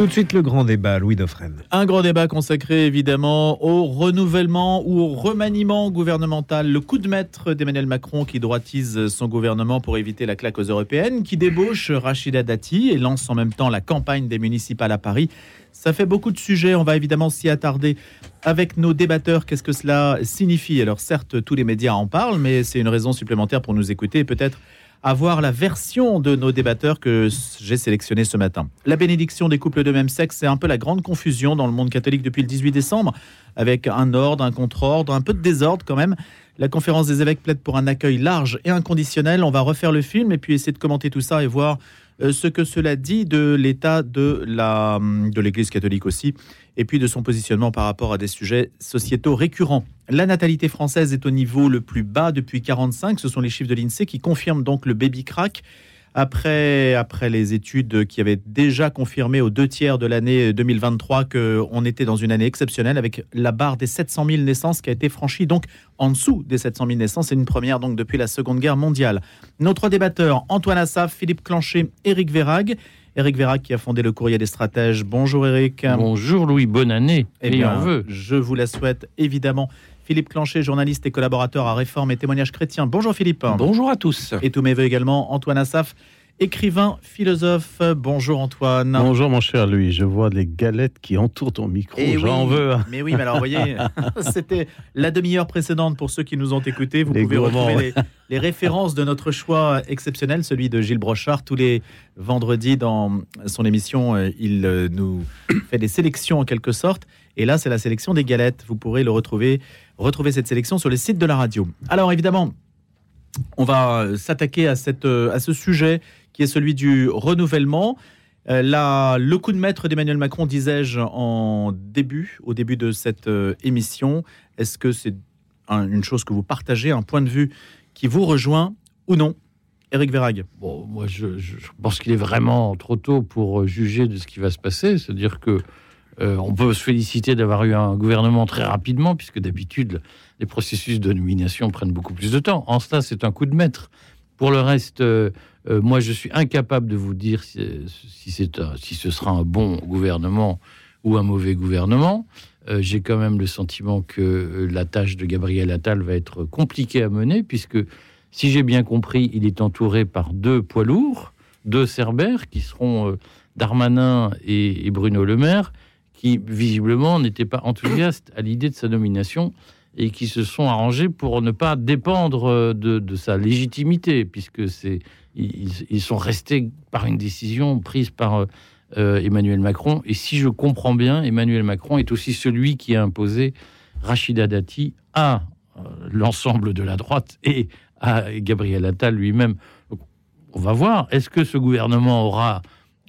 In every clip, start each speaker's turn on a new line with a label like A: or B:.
A: Tout de suite le grand débat, Louis Dauphren.
B: Un grand débat consacré évidemment au renouvellement ou au remaniement gouvernemental. Le coup de maître d'Emmanuel Macron qui droitise son gouvernement pour éviter la claque aux européennes, qui débauche Rachida Dati et lance en même temps la campagne des municipales à Paris. Ça fait beaucoup de sujets, on va évidemment s'y attarder avec nos débatteurs. Qu'est-ce que cela signifie? Alors certes, tous les médias en parlent, mais c'est une raison supplémentaire pour nous écouter peut-être avoir la version de nos débatteurs que j'ai sélectionné ce matin. La bénédiction des couples de même sexe, c'est un peu la grande confusion dans le monde catholique depuis le 18 décembre, avec un ordre, un contre-ordre, un peu de désordre quand même. La conférence des évêques plaide pour un accueil large et inconditionnel. On va refaire le film et puis essayer de commenter tout ça et voir ce que cela dit de l'état de de l'Église catholique aussi, et puis de son positionnement par rapport à des sujets sociétaux récurrents. La natalité française est au niveau le plus bas depuis 45. Ce sont les chiffres de l'Insee qui confirment donc le baby crack. Après, après les études qui avaient déjà confirmé aux deux tiers de l'année 2023 qu'on était dans une année exceptionnelle avec la barre des 700 000 naissances qui a été franchie donc en dessous des 700 000 naissances. C'est une première donc depuis la Seconde Guerre mondiale. Nos trois débatteurs, Antoine Assaf, Philippe Clancher, Éric Verrag. Éric Verrag qui a fondé le Courrier des Stratèges. Bonjour Éric.
C: Bonjour Louis, bonne année.
B: Eh bien, veut. je vous la souhaite évidemment. Philippe Clancher, journaliste et collaborateur à Réforme et Témoignages Chrétiens. Bonjour Philippe.
C: Bonjour à tous.
B: Et tous mes voeux également, Antoine Assaf, écrivain, philosophe. Bonjour Antoine.
D: Bonjour mon cher Louis, je vois les galettes qui entourent ton micro,
B: Eh
D: j'en
B: oui,
D: veux.
B: Mais oui, mais alors vous voyez, c'était la demi-heure précédente pour ceux qui nous ont écoutés. Vous
D: Les
B: pouvez
D: gourmands,
B: retrouver les, les références de notre choix exceptionnel, celui de Gilles Brochard. Tous les vendredis dans son émission, euh, il euh, nous fait des sélections en quelque sorte. Et là, c'est la sélection des galettes. Vous pourrez le retrouver, retrouver cette sélection sur le site de la radio. Alors évidemment, on va euh, s'attaquer à, euh, à ce sujet qui est celui du renouvellement. Euh, le coup de maître d'Emmanuel Macron, disais-je en début, au début de cette euh, émission, est-ce que c'est un- une chose que vous partagez, un point de vue qui vous rejoint ou non? Éric Verrag.
C: Bon, moi, je, je- pense qu'il est vraiment trop tôt pour juger de ce qui va se passer. C'est-à-dire que euh, on peut se féliciter d'avoir eu un gouvernement très rapidement, puisque d'habitude, les processus de nomination prennent beaucoup plus de temps. En cela, c'est un coup de maître. Pour le reste, euh, euh, moi, je suis incapable de vous dire si, si, ce sera un bon gouvernement ou un mauvais gouvernement. J'ai quand même le sentiment que la tâche de Gabriel Attal va être compliquée à mener, puisque si j'ai bien compris, il est entouré par deux poids lourds, deux cerbères, qui seront Darmanin et, et Bruno Le Maire, qui visiblement n'étaient pas enthousiastes à l'idée de sa nomination et qui se sont arrangés pour ne pas dépendre euh, de, sa légitimité, puisque c'est ils, sont restés par une décision prise par euh, euh, Emmanuel Macron. Et si je comprends bien, Emmanuel Macron est aussi celui qui a imposé Rachida Dati à l'ensemble de la droite et à Gabriel Attal lui-même. On va voir. Est-ce que ce gouvernement aura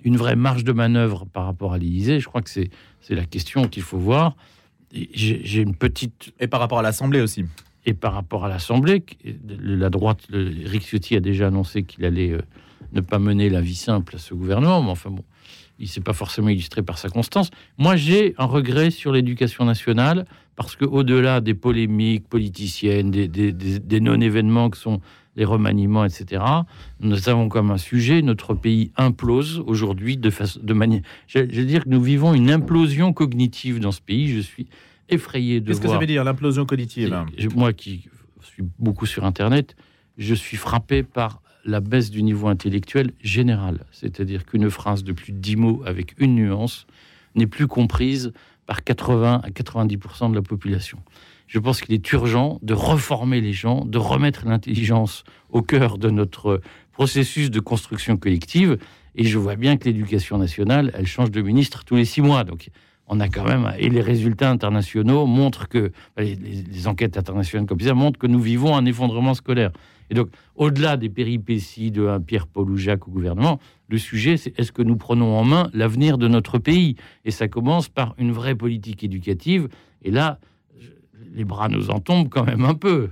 C: une vraie marge de manœuvre par rapport à l'Élysée Je crois que c'est c'est la question qu'il faut voir. J'ai une petite
B: Et par rapport à l'Assemblée aussi.
C: et par rapport à l'Assemblée, la droite, le- Ciotti a déjà annoncé qu'il allait euh, ne pas mener la vie simple à ce gouvernement, mais enfin bon, il s'est pas forcément illustré par sa constance. Moi, j'ai un regret sur l'éducation nationale, parce que au-delà des polémiques politiciennes, des, des- des- des non-événements que sont les remaniements, etc., nous avons comme un sujet, notre pays implose aujourd'hui de, de manière... Je, je veux dire que nous vivons une implosion cognitive dans ce pays. Je suis effrayé de
B: Qu'est-ce que ça veut dire, l'implosion cognitive?
C: Et Moi qui suis beaucoup sur Internet, je suis frappé par la baisse du niveau intellectuel général. C'est-à-dire qu'une phrase de plus de 10 mots avec une nuance n'est plus comprise par 80 à 90% de la population. Je pense qu'il est urgent de reformer les gens, de remettre l'intelligence au cœur de notre processus de construction collective. Et je vois bien que l'éducation nationale, elle change de ministre tous les six mois. Donc, on a quand même et les résultats internationaux montrent que les, enquêtes internationales comme ça montrent que nous vivons un effondrement scolaire. Et donc, au-delà des péripéties de un Pierre-Paul ou Jacques au gouvernement, le sujet c'est est-ce que nous prenons en main l'avenir de notre pays? Et ça commence par une vraie politique éducative. Et là, les bras nous en tombent quand même un peu.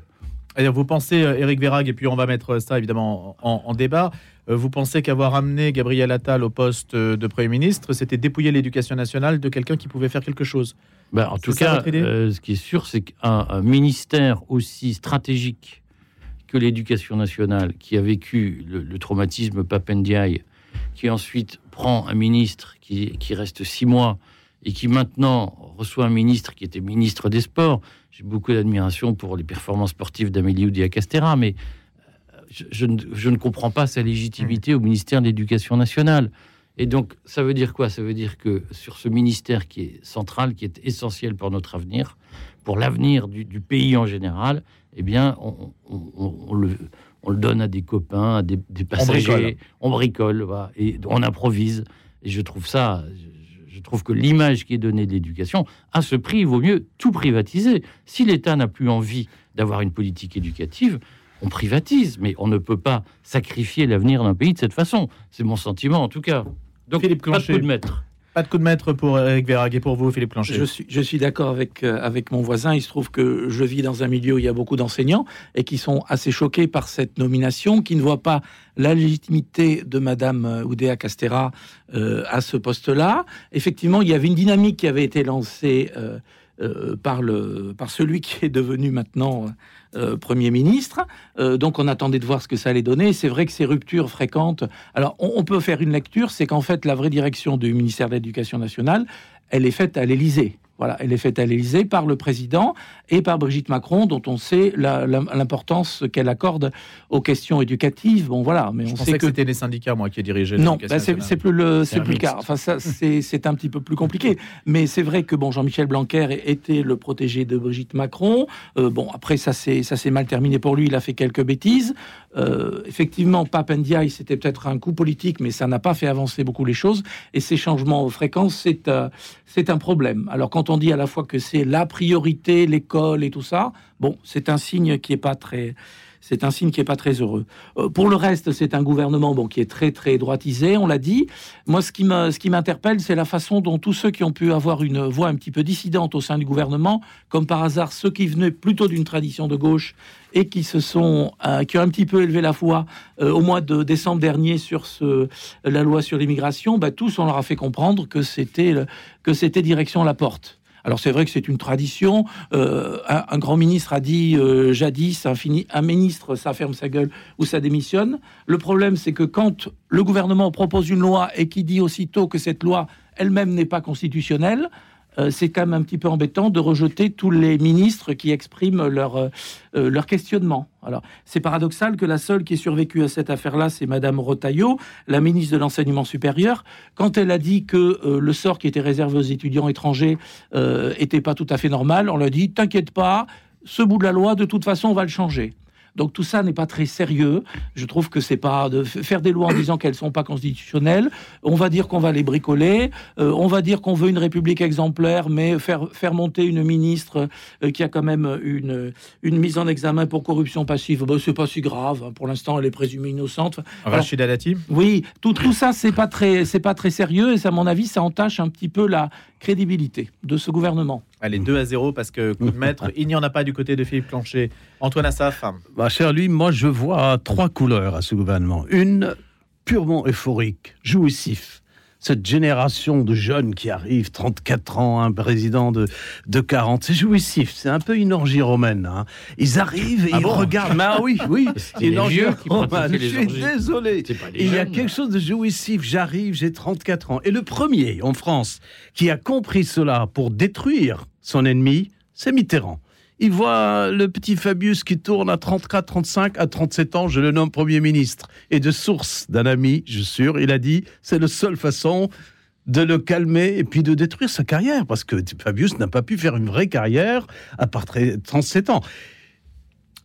B: C'est-à-dire, vous pensez, euh, Éric Verrag, et puis on va mettre ça évidemment en, en débat, euh, vous pensez qu'avoir amené Gabriel Attal au poste euh, de Premier ministre, c'était dépouiller l'éducation nationale de quelqu'un qui pouvait faire quelque chose?
C: Ben, en tout
B: ça
C: cas, euh, ce qui est sûr, c'est qu'un un ministère aussi stratégique que l'éducation nationale, qui a vécu le, le traumatisme Papendiaï, qui ensuite prend un ministre qui, qui reste six mois et qui maintenant reçoit un ministre qui était ministre des Sports. J'ai beaucoup d'admiration pour les performances sportives d'Amélie Oudéa-Castéra, mais euh, je, je ne, je ne comprends pas sa légitimité au ministère de l'Éducation nationale. Et donc, ça veut dire quoi? Ça veut dire que sur ce ministère qui est central, qui est essentiel pour notre avenir, pour l'avenir du, du pays en général, eh bien, on, on- on- on le, on le donne à des copains, à des, des passagers,
B: bricole.
C: on bricole, voilà, et on improvise. Et je trouve ça, je, trouve que l'image qui est donnée de l'éducation, à ce prix, il vaut mieux tout privatiser. Si l'État n'a plus envie d'avoir une politique éducative, on privatise, mais on ne peut pas sacrifier l'avenir d'un pays de cette façon. C'est mon sentiment, en tout cas. Donc,
B: Philippe
C: pas de
B: Clonchet.
C: coup de maître.
B: Pas de coup de maître pour Eric Verrague et pour vous, Philippe Planchet.
E: Je suis, d'accord avec, euh, avec mon voisin. Il se trouve que je vis dans un milieu où il y a beaucoup d'enseignants et qui sont assez choqués par cette nomination, qui ne voient pas la légitimité de Madame euh, Oudéa Castera euh, à ce poste-là. Effectivement, il y avait une dynamique qui avait été lancée par, le, par celui qui est devenu maintenant euh, Premier ministre. Euh, donc on attendait de voir ce que ça allait donner. C'est vrai que ces ruptures fréquentes... Alors on, on peut faire une lecture, c'est qu'en fait la vraie direction du ministère de l'Éducation nationale, elle est faite à l'Élysée. Voilà, elle est faite à l'Élysée par le président et par Brigitte Macron, dont on sait l'importance qu'elle accorde aux questions éducatives. Bon, voilà, mais
B: Je
E: on sait
B: que,
E: que
B: c'était les syndicats, moi, qui dirigeaient
E: non, bah, c'est plus le,
C: C'est
E: plus le cas. Enfin, ça, c'est un petit peu plus compliqué. Mais c'est vrai que bon, Jean-Michel Blanquer était le protégé de Brigitte Macron. Euh, bon, après, ça s'est ça s'est mal terminé pour lui. Il a fait quelques bêtises. Euh, effectivement, Pape Ndiaye, c'était peut-être un coup politique, mais ça n'a pas fait avancer beaucoup les choses. Et ces changements aux fréquences, c'est euh, c'est un problème. Alors, quand on dit à la fois que c'est la priorité, l'école et tout ça, bon, c'est un signe qui est pas très c'est un signe qui est pas très heureux. Euh, pour le reste, c'est un gouvernement bon qui est très très droitisé, on l'a dit. Moi, ce qui m'interpelle, c'est la façon dont tous ceux qui ont pu avoir une voix un petit peu dissidente au sein du gouvernement, comme par hasard ceux qui venaient plutôt d'une tradition de gauche et qui se sont, euh, qui ont un petit peu élevé la voix euh, au mois de décembre dernier sur ce, la loi sur l'immigration, bah, tous on leur a fait comprendre que c'était que c'était direction la porte. Alors c'est vrai que c'est une tradition. Euh, un, grand ministre a dit euh, jadis, un ministre, ça ferme sa gueule ou ça démissionne. Le problème, c'est que quand le gouvernement propose une loi et qui dit aussitôt que cette loi elle-même n'est pas constitutionnelle, euh, c'est quand même un petit peu embêtant de rejeter tous les ministres qui expriment leur, euh, euh, leur questionnement. Alors, c'est paradoxal que la seule qui ait survécu à cette affaire-là, c'est Madame Rotaillot, la ministre de l'Enseignement supérieur. Quand elle a dit que le sort qui était réservé aux étudiants étrangers euh, était pas tout à fait normal, on lui a dit T'inquiète pas, ce bout de la loi, de toute façon, on va le changer. Donc tout ça n'est pas très sérieux. Je trouve que c'est pas de faire des lois en disant qu'elles sont pas constitutionnelles. On va dire qu'on va les bricoler. Euh, on va dire qu'on veut une république exemplaire, mais faire faire monter une ministre euh, qui a quand même une une mise en examen pour corruption passive. Bon, c'est pas si grave. Pour l'instant, elle est présumée innocente.
B: Rachida Dati?
E: Oui, tout, tout ça, c'est pas très, c'est pas très sérieux et ça, à mon avis, ça entache un petit peu la crédibilité de ce gouvernement.
B: Allez, 2 à 0 parce que coup de maître, il n'y en a pas du côté de Philippe Planchet. Antoine Assaf,
D: Bah, cher lui, moi, je vois trois couleurs à ce gouvernement. Une purement euphorique, jouissif. Cette génération de jeunes qui arrivent, 34 ans, un président de, de 40, c'est jouissif. C'est un peu une orgie romaine. hein. Ils arrivent et
C: Ah
D: ils
C: bon
D: regardent. Mais ah oui, oui,
C: les
D: une orgie romaine. Je suis désolé.
C: C'est
D: Il y a quelque chose de jouissif. J'arrive, j'ai 34 ans. Et le premier en France qui a compris cela pour détruire son ennemi, c'est Mitterrand. Il voit le petit Fabius qui tourne à 34, 35, à 37 ans, je le nomme Premier ministre. Et de source d'un ami, je suis sûr, il a dit, c'est la seule façon de le calmer et puis de détruire sa carrière, parce que Fabius n'a pas pu faire une vraie carrière à part 37 ans.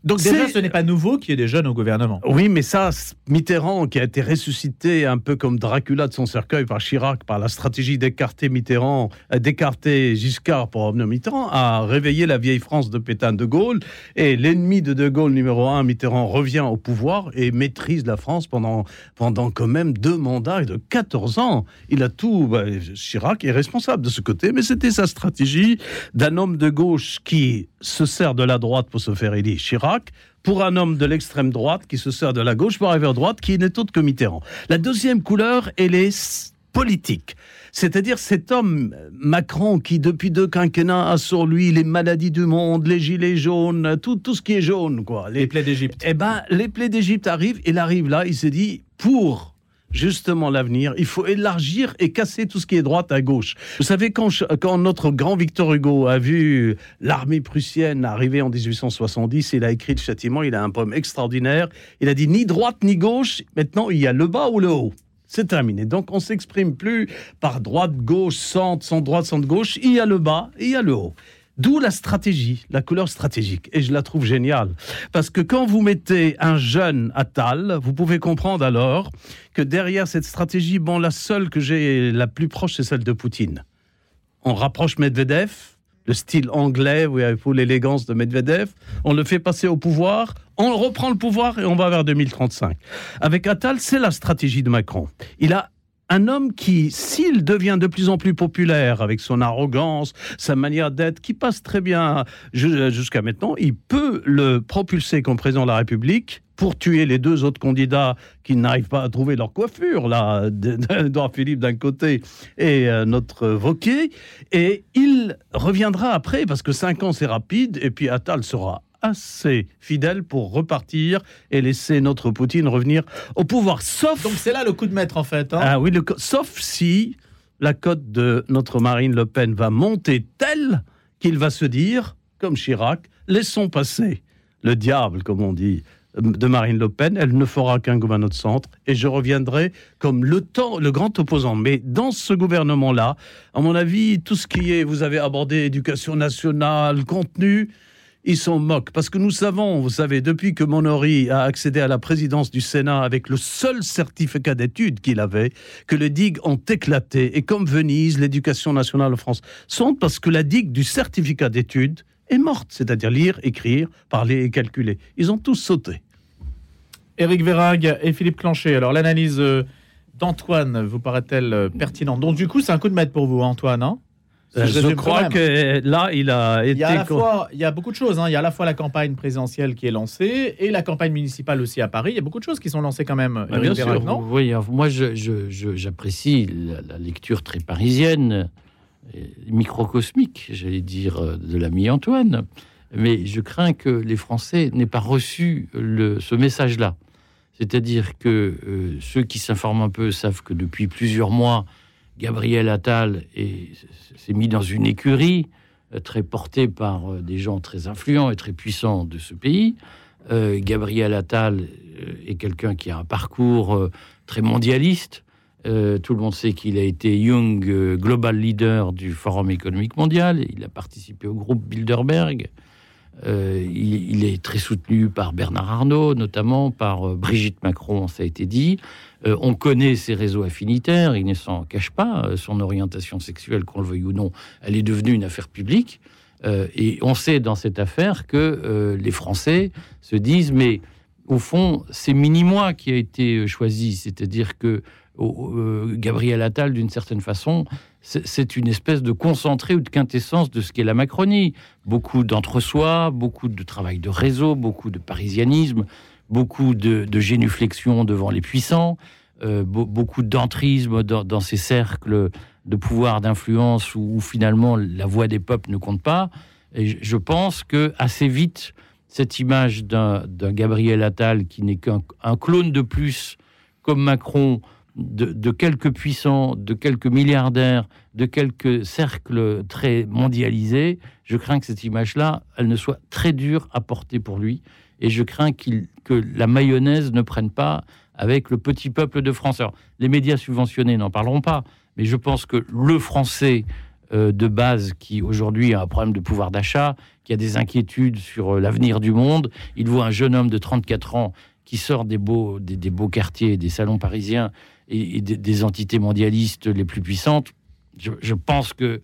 B: Donc déjà, ce n'est pas nouveau qu'il y ait des jeunes au gouvernement.
D: Oui, mais ça, Mitterrand, qui a été ressuscité un peu comme Dracula de son cercueil par Chirac, par la stratégie d'écarter Mitterrand, euh, d'écarter Giscard pour revenir Mitterrand, a réveillé la vieille France de Pétain de Gaulle. Et l'ennemi de De Gaulle, numéro un, Mitterrand, revient au pouvoir et maîtrise la France pendant, pendant quand même deux mandats de 14 ans. Il a tout. bah, Chirac est responsable de ce côté, mais c'était sa stratégie d'un homme de gauche qui se sert de la droite pour se faire élire Chirac pour un homme de l'extrême droite qui se sert de la gauche pour arriver à droite, qui n'est autre que Mitterrand. La deuxième couleur, elle est politique. C'est-à-dire cet homme, euh, Macron, qui depuis deux quinquennats a sur lui les maladies du monde, les gilets jaunes, tout, tout ce qui est jaune, quoi.
B: Les plaies d'Égypte.
D: Eh ben, les plaies d'Égypte arrivent, il arrive là, il se dit, pour justement l'avenir. Il faut élargir et casser tout ce qui est droite à gauche. Vous savez, quand, notre grand Victor Hugo a vu l'armée prussienne arriver en 1870, il a écrit le châtiment, il a un poème extraordinaire. Il a dit ni droite ni gauche, maintenant il y a le bas ou le haut. C'est terminé. Donc on s'exprime plus par droite, gauche, centre, centre droite, centre gauche. Il y a le bas et il y a le haut. D'où la stratégie, la couleur stratégique. Et je la trouve géniale. Parce que quand vous mettez un jeune à Tal, vous pouvez comprendre alors que derrière cette stratégie, bon, la seule que j'ai la plus proche, c'est celle de Poutine. On rapproche Medvedev, le style anglais, vous avez l'élégance de Medvedev, on le fait passer au pouvoir, on reprend le pouvoir et on va vers 2035. Avec Attal, c'est la stratégie de Macron. Il a un homme qui, s'il devient de plus en plus populaire avec son arrogance, sa manière d'être, qui passe très bien jusqu'à maintenant, il peut le propulser comme président de la République pour tuer les deux autres candidats qui n'arrivent pas à trouver leur coiffure, là, Edouard Philippe d'un côté et euh, notre Vauquier. Et il reviendra après, parce que cinq ans c'est rapide, et puis Attal sera assez fidèle pour repartir et laisser notre Poutine revenir au pouvoir. Sauf.
B: Donc c'est là le coup de maître en fait. Hein
D: ah oui, sauf si la cote de notre Marine Le Pen va monter telle qu'il va se dire, comme Chirac, laissons passer le diable, comme on dit, de Marine Le Pen, elle ne fera qu'un gouvernement de centre et je reviendrai comme le temps, le grand opposant. Mais dans ce gouvernement-là, à mon avis, tout ce qui est, vous avez abordé éducation nationale, contenu, ils s'en moquent. Parce que nous savons, vous savez, depuis que Monori a accédé à la présidence du Sénat avec le seul certificat d'études qu'il avait, que les digues ont éclaté. Et comme Venise, l'éducation nationale en France, sont parce que la digue du certificat d'études est morte, c'est-à-dire lire, écrire, parler et calculer. Ils ont tous sauté.
B: Éric Verrague et Philippe Clancher. Alors l'analyse euh, d'Antoine vous paraît-elle euh, pertinente? Donc du coup, c'est un coup de maître pour vous, Antoine, hein?
D: Je, crois que là, il a été.
B: Il y a, fois, il y a beaucoup de choses. Hein. Il y a à la fois la campagne présidentielle qui est lancée et la campagne municipale aussi à Paris. Il y a beaucoup de choses qui sont lancées quand même.
C: Ah, bien sûr. Non? Oui, moi, j'apprécie la, lecture très parisienne, microcosmique, j'allais dire, de l'ami Antoine. Mais je crains que les Français n'aient pas reçu le, ce message-là. C'est-à-dire que euh, ceux qui s'informent un peu savent que depuis plusieurs mois, Gabriel Attal s'est mis dans une écurie euh, très portée par euh, des gens très influents et très puissants de ce pays. Euh, Gabriel Attal est quelqu'un qui a un parcours très mondialiste. tout le monde sait qu'il a été Young Global Leader du Forum économique mondial. Il a participé au groupe Bilderberg. Il, est très soutenu par Bernard Arnault, notamment par Brigitte Macron, ça a été dit. Euh, on connaît ses réseaux affinitaires, il ne s'en cache pas. Euh, son orientation sexuelle, qu'on le veuille ou non, elle est devenue une affaire publique. Euh, et on sait dans cette affaire que les Français se disent, mais au fond, c'est mini-moi qui a été choisi. C'est-à-dire que Gabriel Attal, d'une certaine façon, c'est une espèce de concentré ou de quintessence de ce qu'est la Macronie. Beaucoup d'entre-soi, beaucoup de travail de réseau, beaucoup de parisianisme, beaucoup de, génuflexion devant les puissants, euh, beaucoup d'entrisme dans, ces cercles de pouvoir, d'influence où, finalement la voix des peuples ne compte pas. Et je pense que assez vite, cette image d'un Gabriel Attal qui n'est qu'un clone de plus, comme Macron, de, quelques puissants, de quelques milliardaires, de quelques cercles très mondialisés, je crains que cette image-là, elle ne soit très dure à porter pour lui et je crains que la mayonnaise ne prenne pas avec le petit peuple de France. les médias subventionnés n'en parleront pas, mais je pense que le français euh, de base qui aujourd'hui a un problème de pouvoir d'achat, qui a des inquiétudes sur euh, l'avenir du monde, il voit un jeune homme de 34 ans qui sort des, beaux quartiers, des salons parisiens et, des, entités mondialistes les plus puissantes. Je, pense que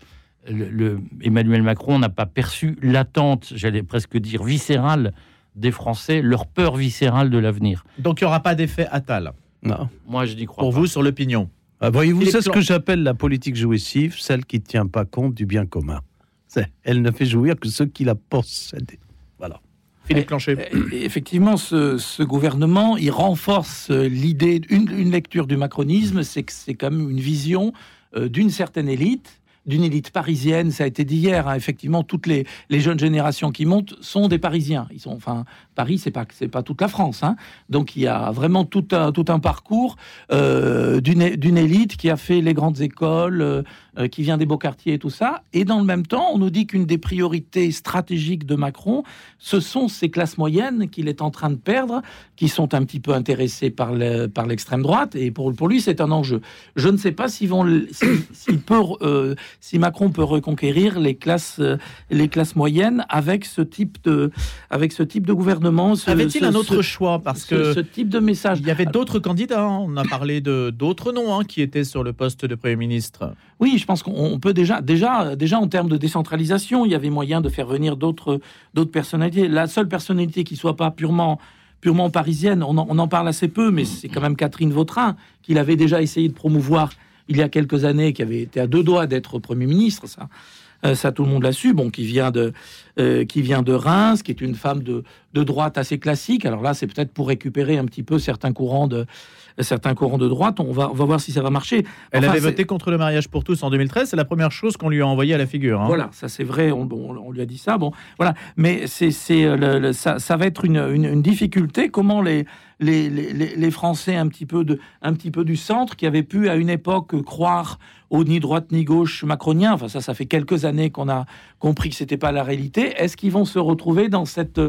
C: le, Emmanuel Macron n'a pas perçu l'attente, j'allais presque dire viscérale, des Français leur peur viscérale de l'avenir.
B: Donc il n'y aura pas d'effet Attal?
C: Non. Moi, je n'y crois
B: Pour vous, sur l'opinion?
D: Ah, Voyez-vous, c'est ce que j'appelle la politique jouissive, celle qui ne tient pas compte du bien commun. Elle ne fait jouir que ceux qui la possèdent. Voilà.
B: Philippe Clancher.
E: Effectivement, ce, gouvernement, il renforce l'idée, une, lecture du macronisme, c'est que c'est quand même une vision euh, d'une certaine élite d'une élite parisienne. Ça a été dit hier. hein. Effectivement, toutes les, les jeunes générations qui montent sont des Parisiens. Ils sont, enfin, Paris, c'est pas c'est pas toute la France. hein. Donc il y a vraiment tout un tout un parcours euh, d'une d'une élite qui a fait les grandes écoles, euh, qui vient des beaux quartiers et tout ça. Et dans le même temps, on nous dit qu'une des priorités stratégiques de Macron, ce sont ces classes moyennes qu'il est en train de perdre, qui sont un petit peu intéressées par le- par l'extrême droite. Et pour pour lui, c'est un enjeu. Je ne sais pas s'ils vont s'il peut, euh, si Macron peut reconquérir les classes euh, les classes moyennes avec ce type de avec ce type de gouvernement.
B: Avait-il un autre
E: ce-
B: choix Parce
E: ce,
B: que
E: ce type de message.
B: il y avait d'autres candidats. hein. On a parlé de d'autres noms hein, qui étaient sur le poste de Premier ministre.
E: Oui, je pense qu'on on peut déjà, déjà, déjà en termes de décentralisation, il y avait moyen de faire venir d'autres, d'autres personnalités. La seule personnalité qui soit pas purement, purement parisienne, on en, on en parle assez peu, mais c'est quand même Catherine Vautrin qu'il avait déjà essayé de promouvoir il y a quelques années, qui avait été à deux doigts d'être premier ministre. Ça, Euh, tout le monde l'a su. Bon, qui vient de, euh, Reims, qui est une femme de droite assez classique. Alors là, c'est peut-être pour récupérer un petit peu certains courants de, certains courants de droite. On va, on va voir si ça va marcher.
B: Elle
E: Enfin,
B: avait voté contre le mariage pour tous en 2013. C'est la première chose qu'on lui a envoyée à la figure. hein.
E: Voilà, ça c'est vrai, on, on- on lui a dit ça, bon, voilà. Mais c'est, euh, ça, ça va être une, une- une difficulté. Comment les, les, les, Français un petit, peu de, un petit peu du centre, qui avaient pu à une époque croire au ni droite ni gauche macronien, enfin ça, ça fait quelques années qu'on a compris que c'était pas la réalité. Est-ce qu'ils vont se retrouver dans cette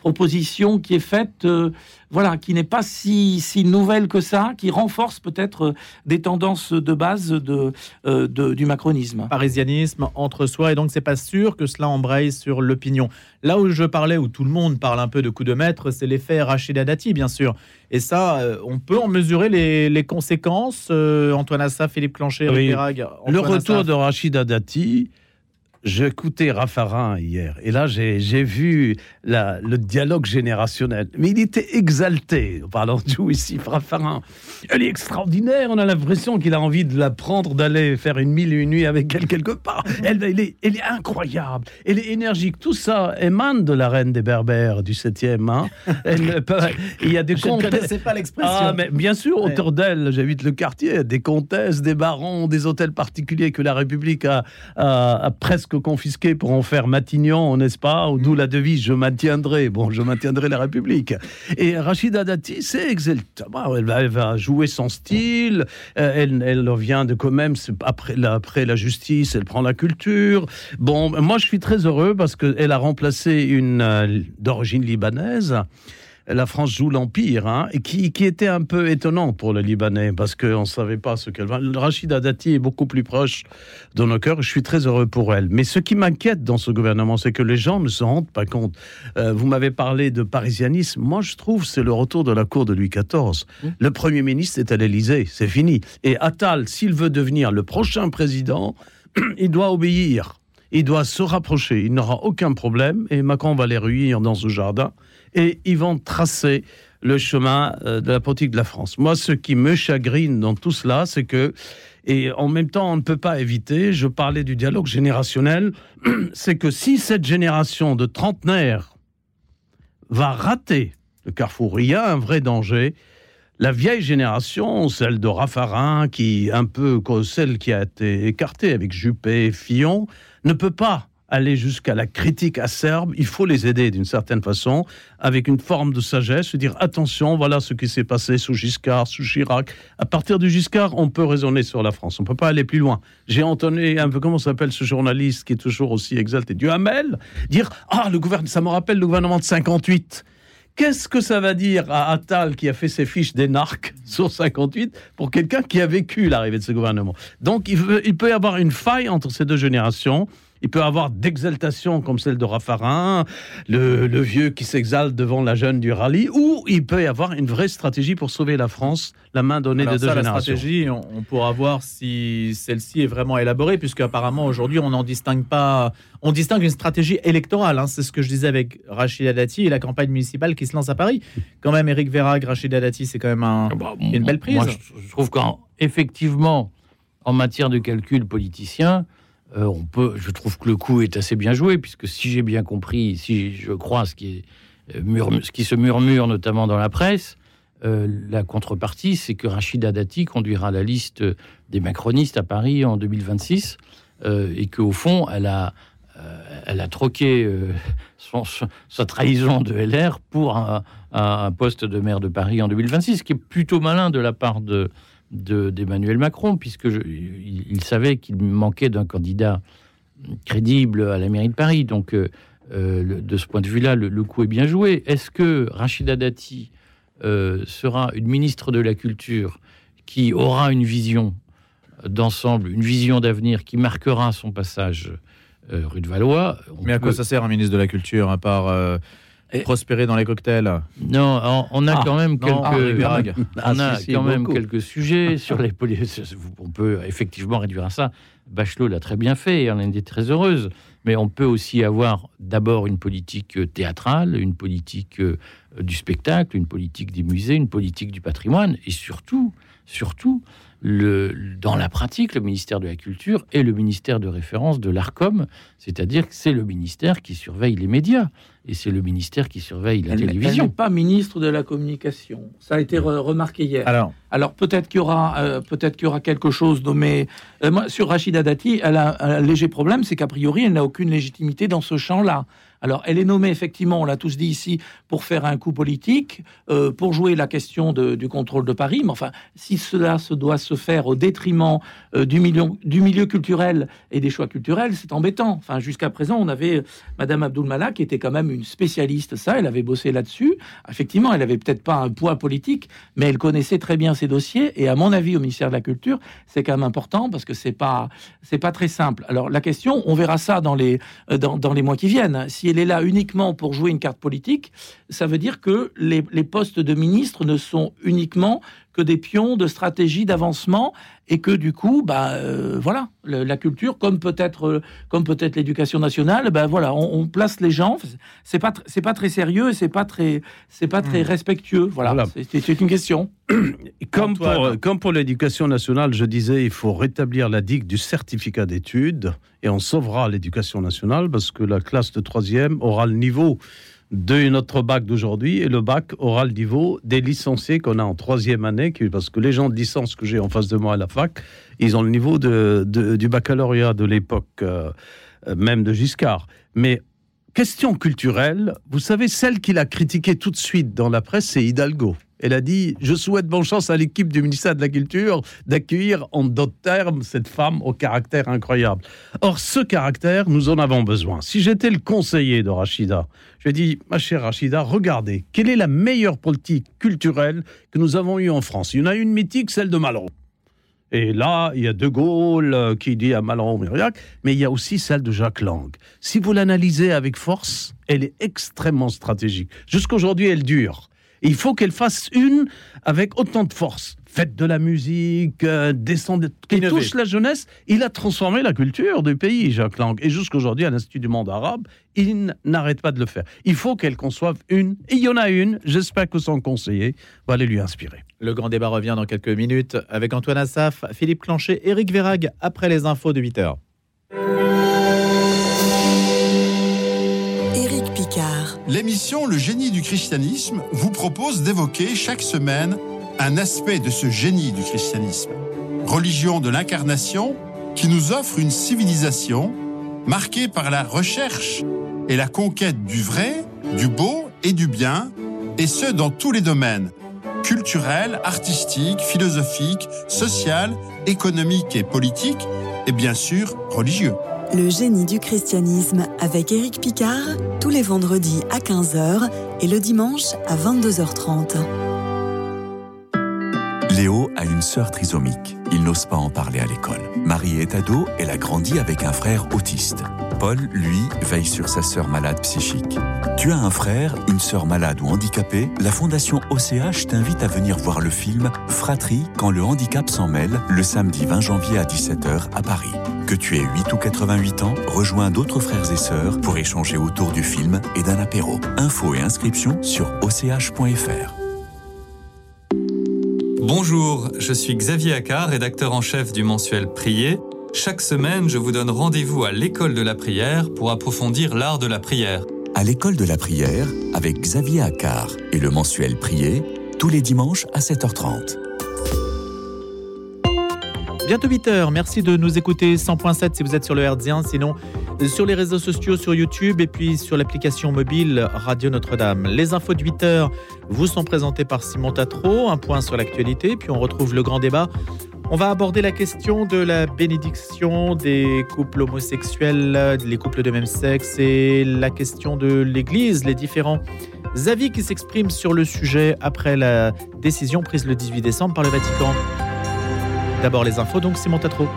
E: proposition qui est faite, euh, voilà, qui n'est pas si, si nouvelle que ça, qui renforce peut-être euh, des tendances de base de, euh, de- du macronisme
B: parisianisme entre soi et donc c'est pas sûr que cela embraye sur l'opinion. Là où je parlais, où tout le monde parle un peu de coup de maître, c'est l'effet Rachida Dati, bien sûr. Et ça, on peut en mesurer les, les conséquences. Euh, Antoine Assaf, Philippe Clancher, Eric
D: Oui. Le retour
B: Assaf.
D: de Rachida Dati, écouté Raffarin hier, et là j'ai vu la- le dialogue générationnel. Mais il était exalté, en parlant de ici, Raffarin. Elle est extraordinaire, on a l'impression qu'il a envie de la prendre, d'aller faire une mille et une nuits avec elle quelque part. Elle, elle est, elle est incroyable, elle est énergique. Tout ça émane de la reine des Berbères du 7e. hein. Elle peut- il y a des
B: Je ne
D: contes.
B: connaissais pas l'expression.
D: Ah, mais bien sûr,
B: Ouais.
D: autour d'elle, j'habite le quartier, des comtesses, des barons, des hôtels particuliers que la République a, a- a presque confisqués pour en faire Matignon, n'est-ce pas D'où la devise je maintiendrai. Bon, je maintiendrai la République. Et Rachida Dati, c'est. Elle va, elle va jouer son style. euh, Elle, elle vient de quand même, après la, après la justice, elle prend la culture. Bon, moi, je suis très heureux parce qu'elle a remplacé une euh, d'origine libanaise la France joue l'Empire, hein, qui, qui était un peu étonnant pour le Libanais, parce qu'on ne savait pas ce qu'elle va. Rachida Dati est beaucoup plus proche de nos cœurs, je suis très heureux pour elle. Mais ce qui m'inquiète dans ce gouvernement, c'est que les gens ne se rendent pas compte. Euh, vous m'avez parlé de parisianisme, moi je trouve que c'est le retour de la cour de Louis XIV. Le Premier ministre est à l'Élysée, c'est fini. Et Attal, s'il veut devenir le prochain président, il doit obéir. Il doit se rapprocher, il n'aura aucun problème, et Macron va les réunir dans ce jardin, et ils vont tracer le chemin euh, de la politique de la France. Moi, ce qui me chagrine dans tout cela, c'est que, et en même temps, on ne peut pas éviter, je parlais du dialogue générationnel, c'est que si cette génération de trentenaires va rater le carrefour, il y a un vrai danger. La vieille génération, celle de Raffarin, qui un peu celle qui a été écartée avec Juppé, Fillon, ne peut pas aller jusqu'à la critique acerbe. Il faut les aider d'une certaine façon, avec une forme de sagesse, se dire attention, voilà ce qui s'est passé sous Giscard, sous Chirac. À partir du Giscard, on peut raisonner sur la France. On ne peut pas aller plus loin. J'ai entendu un peu comment s'appelle ce journaliste qui est toujours aussi exalté, Duhamel, dire ah le gouvernement, ça me rappelle le gouvernement de 58. Qu'est-ce que ça va dire à Attal qui a fait ses fiches d'énarque sur 58 pour quelqu'un qui a vécu l'arrivée de ce gouvernement? Donc il peut y avoir une faille entre ces deux générations. Il peut y avoir d'exaltation comme celle de Raffarin, le, le vieux qui s'exalte devant la jeune du rallye, ou il peut y avoir une vraie stratégie pour sauver la France, la main donnée
B: Alors
D: des deux
B: ça, la
D: générations.
B: stratégie, on, on pourra voir si celle-ci est vraiment élaborée, puisque apparemment aujourd'hui on n'en distingue pas. On distingue une stratégie électorale. hein. C'est ce que je disais avec Rachida Dati et la campagne municipale qui se lance à Paris. Quand même, Eric Verrag, Rachida Dati, c'est quand même un.
C: Ah bah,
B: une belle prise.
C: Moi, je, je trouve qu'effectivement, en matière de calcul politicien, euh, on peut, je trouve que le coup est assez bien joué, puisque si j'ai bien compris, si je crois ce qui, euh, ce qui se murmure notamment dans la presse, euh, la contrepartie, c'est que Rachida Dati conduira la liste des macronistes à Paris en 2026. euh, et qu'au fond, elle a, troqué sa trahison de LR pour un, poste de maire de Paris en 2026, ce qui est plutôt malin de la part de d'Emmanuel Macron, puisque il, savait qu'il manquait d'un candidat crédible à la mairie de Paris. Donc, de ce point de vue-là, le, coup est bien joué. Est-ce que Rachida Dati sera une ministre de la Culture qui aura une vision d'ensemble, une vision d'avenir qui marquera son passage euh, rue de Valois?
B: Mais à quoi ça sert un ministre de la Culture, à part euh, prospérer dans les cocktails.
C: Non, on, a quand même quelques, on a quand même quelques sujets sur les On peut effectivement réduire à ça. Bachelot l'a très bien fait, elle en est très heureuse. Mais on peut aussi avoir d'abord une politique théâtrale, une politique euh, du spectacle, une politique des musées, une politique du patrimoine, et surtout, surtout, le, dans la pratique, le ministère de la Culture est le ministère de référence de l'ARCOM, c'est-à-dire que c'est le ministère qui surveille les médias et c'est le ministère qui surveille la télévision.
E: Elle n'est pas ministre de la communication. Ça a été remarqué hier. Alors, Alors peut-être qu'il y aura, euh, peut-être qu'il y aura quelque chose nommé. Euh, moi, sur Rachida Dati, elle a un léger problème, c'est qu'a priori, elle n'a aucune légitimité dans ce champ-là. Alors, elle est nommée, effectivement, on l'a tous dit ici, pour faire un coup politique, euh, pour jouer la question du contrôle de Paris. Mais enfin, si cela se doit se faire au détriment du, du milieu culturel et des choix culturels, c'est embêtant. Enfin, jusqu'à présent, on avait Madame Abdul Malak, qui était quand même une spécialiste, ça, elle avait bossé là-dessus. Effectivement, elle avait peut-être pas un poids politique, mais elle connaissait très bien dossiers. Et à mon avis, au ministère de la Culture, c'est quand même important parce que c'est pas, c'est pas très simple. Alors, la question, on verra ça dans les, dans, dans les mois qui viennent. Si elle est là uniquement pour jouer une carte politique, ça veut dire que les, postes de ministre ne sont uniquement que des pions de stratégie d'avancement et que du coup, bah euh, voilà, la culture, comme peut-être comme peut-être l'éducation nationale, ben voilà, on, place les gens. C'est pas c'est pas très sérieux, c'est pas très c'est pas très hmm. respectueux. Voilà, c'est une question.
D: Comme pour, comme pour l'éducation nationale, je disais, il faut rétablir la digue du certificat d'études et on sauvera l'éducation nationale parce que la classe de troisième aura le niveau de notre bac d'aujourd'hui et le bac aura le niveau des licenciés qu'on a en troisième année, parce que les gens de licence que j'ai en face de moi à la fac, ils ont le niveau de, du baccalauréat de l'époque, euh, même de Giscard. Mais question culturelle, vous savez, celle qu'il a critiquée tout de suite dans la presse, c'est Hidalgo. Elle a dit Je souhaite bonne chance à l'équipe du ministère de la Culture d'accueillir en d'autres termes cette femme au caractère incroyable. Or, ce caractère, nous en avons besoin. Si j'étais le conseiller de Rachida, je dit Ma chère Rachida, regardez, quelle est la meilleure politique culturelle que nous avons eue en France? Il y en a une mythique, celle de Malraux. Et là, il y a De Gaulle euh, qui dit à Malraux-Mériac, mais il y a aussi celle de Jacques Lang. Si vous l'analysez avec force, elle est extrêmement stratégique. Jusqu'aujourd'hui, elle dure il faut qu'elle fasse une avec autant de force. Faites de la musique, euh, descendez, qui touche la jeunesse. Il a transformé la culture du pays, Jacques Lang. Et jusqu'aujourd'hui, à l'Institut du monde arabe, il n'arrête pas de le faire. Il faut qu'elle conçoive une. Et il y en a une. J'espère que son conseiller va aller lui inspirer.
B: Le grand débat revient dans quelques minutes avec Antoine Assaf, Philippe Clancher, Éric Vérag, après les infos de 8 heures.
F: L'émission Le génie du christianisme vous propose d'évoquer chaque semaine un aspect de ce génie du christianisme. Religion de l'incarnation qui nous offre une civilisation marquée par la recherche et la conquête du vrai, du beau et du bien, et ce dans tous les domaines culturel, artistique, philosophique, social, économique et politique, et bien sûr religieux.
G: Le génie du christianisme avec Éric Picard, tous les vendredis à 15h et le dimanche à 22h30.
H: Léo a une sœur trisomique. Il n'ose pas en parler à l'école. Marie est ado, elle a grandi avec un frère autiste. Paul, lui, veille sur sa sœur malade psychique. Tu as un frère, une sœur malade ou handicapée? La Fondation OCH t'invite à venir voir le film Fratrie quand le handicap s'en mêle le samedi 20 janvier à 17h à Paris. Que tu aies 8 ou 88 ans, rejoins d'autres frères et sœurs pour échanger autour du film et d'un apéro. Infos et inscriptions sur och.fr.
I: Bonjour, je suis Xavier Accard, rédacteur en chef du mensuel Prier. Chaque semaine, je vous donne rendez-vous à l'école de la prière pour approfondir l'art de la prière.
H: À l'école de la prière, avec Xavier Accard et le mensuel Prier, tous les dimanches à 7h30.
B: Bientôt 8h, merci de nous écouter 100.7 si vous êtes sur le Hertzien, sinon euh, sur les réseaux sociaux, sur YouTube et puis sur l'application mobile Radio Notre-Dame. Les infos de 8h vous sont présentées par Simon Tatro, un point sur l'actualité, puis on retrouve le grand débat. On va aborder la question de la bénédiction des couples homosexuels, les couples de même sexe et la question de l'Église, les différents avis qui s'expriment sur le sujet après la décision prise le 18 décembre par le Vatican. D'abord les infos, donc Simon Tatro.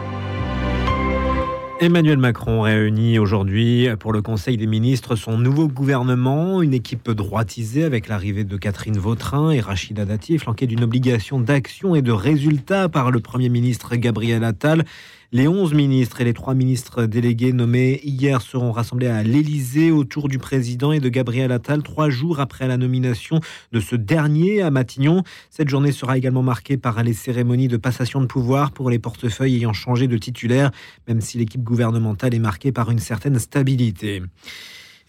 A: Emmanuel Macron réunit aujourd'hui pour le Conseil des ministres son nouveau gouvernement, une équipe droitisée avec l'arrivée de Catherine Vautrin et Rachida Dati, flanquée d'une obligation d'action et de résultat par le Premier ministre Gabriel Attal. Les 11 ministres et les 3 ministres délégués nommés hier seront rassemblés à l'Élysée autour du président et de Gabriel Attal trois jours après la nomination de ce dernier à Matignon. Cette journée sera également marquée par les cérémonies de passation de pouvoir pour les portefeuilles ayant changé de titulaire, même si l'équipe gouvernementale est marquée par une certaine stabilité.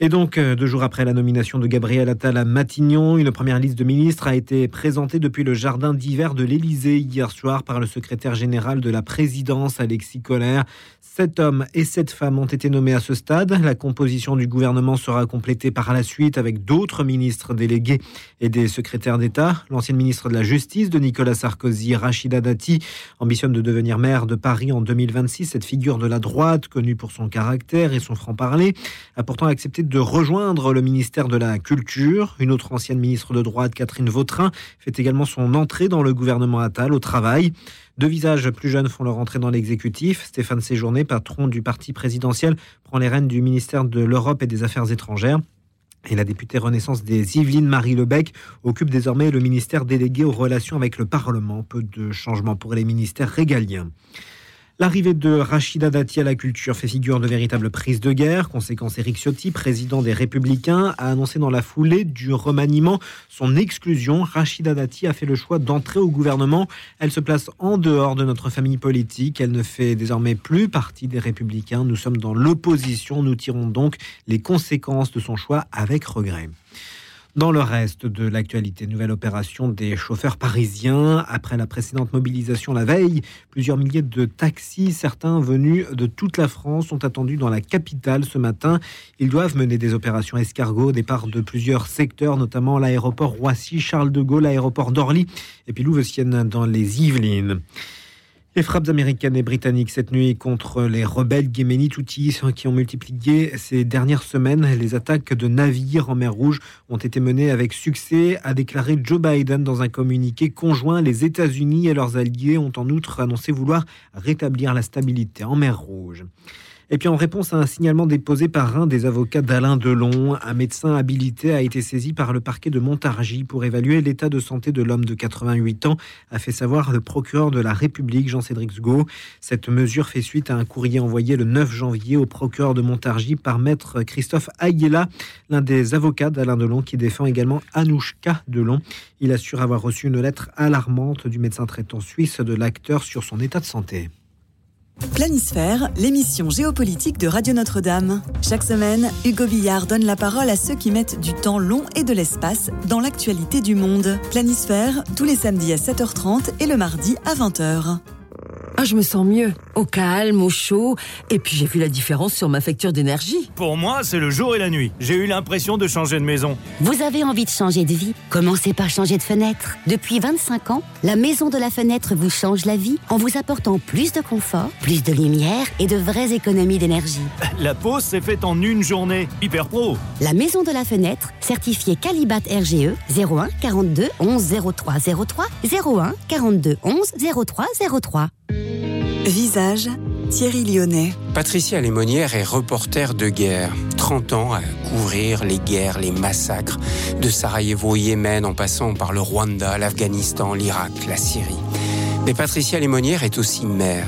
A: Et donc, euh, deux jours après la nomination de Gabriel Attal à Matignon, une première liste de ministres a été présentée depuis le jardin d'hiver de l'Élysée hier soir par le secrétaire général de la présidence, Alexis Collère. Sept hommes et sept femmes ont été nommés à ce stade. La composition du gouvernement sera complétée par la suite avec d'autres ministres délégués et des secrétaires d'État. L'ancienne ministre de la Justice de Nicolas Sarkozy, Rachida Dati, ambitionne de devenir maire de Paris en 2026. Cette figure de la droite, connue pour son caractère et son franc-parler, a pourtant accepté de rejoindre le ministère de la Culture. Une autre ancienne ministre de droite, Catherine Vautrin, fait également son entrée dans le gouvernement Attal au travail. Deux visages plus jeunes font leur entrée dans l'exécutif. Stéphane Séjourné, patron du parti présidentiel, prend les rênes du ministère de l'Europe et des Affaires étrangères. Et la députée Renaissance des Yvelines, Marie Lebec, occupe désormais le ministère délégué aux relations avec le Parlement. Peu de changements pour les ministères régaliens. L'arrivée de Rachida Dati à la culture fait figure de véritable prise de guerre. Conséquence, Éric Ciotti, président des Républicains, a annoncé dans la foulée du remaniement son exclusion. Rachida Dati a fait le choix d'entrer au gouvernement. Elle se place en dehors de notre famille politique. Elle ne fait désormais plus partie des Républicains. Nous sommes dans l'opposition. Nous tirons donc les conséquences de son choix avec regret. Dans le reste de l'actualité, nouvelle opération des chauffeurs parisiens. Après la précédente mobilisation la veille, plusieurs milliers de taxis, certains venus de toute la France, sont attendus dans la capitale ce matin. Ils doivent mener des opérations escargot départ de plusieurs secteurs, notamment l'aéroport Roissy, Charles de Gaulle, l'aéroport d'Orly et puis Louveciennes dans les Yvelines. Les frappes américaines et britanniques cette nuit contre les rebelles yéménites Houthis qui ont multiplié ces dernières semaines les attaques de navires en mer Rouge ont été menées avec succès, a déclaré Joe Biden dans un communiqué conjoint. Les États-Unis et leurs alliés ont en outre annoncé vouloir rétablir la stabilité en mer Rouge. Et puis en réponse à un signalement déposé par un des avocats d'Alain Delon, un médecin habilité a été saisi par le parquet de Montargis pour évaluer l'état de santé de l'homme de 88 ans, a fait savoir le procureur de la République, Jean-Cédric Sgo. Cette mesure fait suite à un courrier envoyé le 9 janvier au procureur de Montargis par maître Christophe Ayela, l'un des avocats d'Alain Delon qui défend également Anouchka Delon. Il assure avoir reçu une lettre alarmante du médecin traitant suisse de l'acteur sur son état de santé.
G: Planisphère, l'émission géopolitique de Radio Notre-Dame. Chaque semaine, Hugo Billard donne la parole à ceux qui mettent du temps long et de l'espace dans l'actualité du monde. Planisphère, tous les samedis à 7h30 et le mardi à 20h.
J: Ah, je me sens mieux. Au calme, au chaud. Et puis j'ai vu la différence sur ma facture d'énergie.
K: Pour moi, c'est le jour et la nuit. J'ai eu l'impression de changer de maison.
L: Vous avez envie de changer de vie Commencez par changer de fenêtre. Depuis 25 ans, la Maison de la Fenêtre vous change la vie en vous apportant plus de confort, plus de lumière et de vraies économies d'énergie.
K: La pause s'est faite en une journée. Hyper pro.
L: La Maison de la Fenêtre, certifiée Calibat RGE 01 42 11 03 03 01 42 11 03 03.
G: Visage, Thierry Lyonnais.
M: Patricia Lémonière est reporter de guerre. 30 ans à couvrir les guerres, les massacres, de Sarajevo au Yémen en passant par le Rwanda, l'Afghanistan, l'Irak, la Syrie. Mais Patricia Lémonière est aussi mère.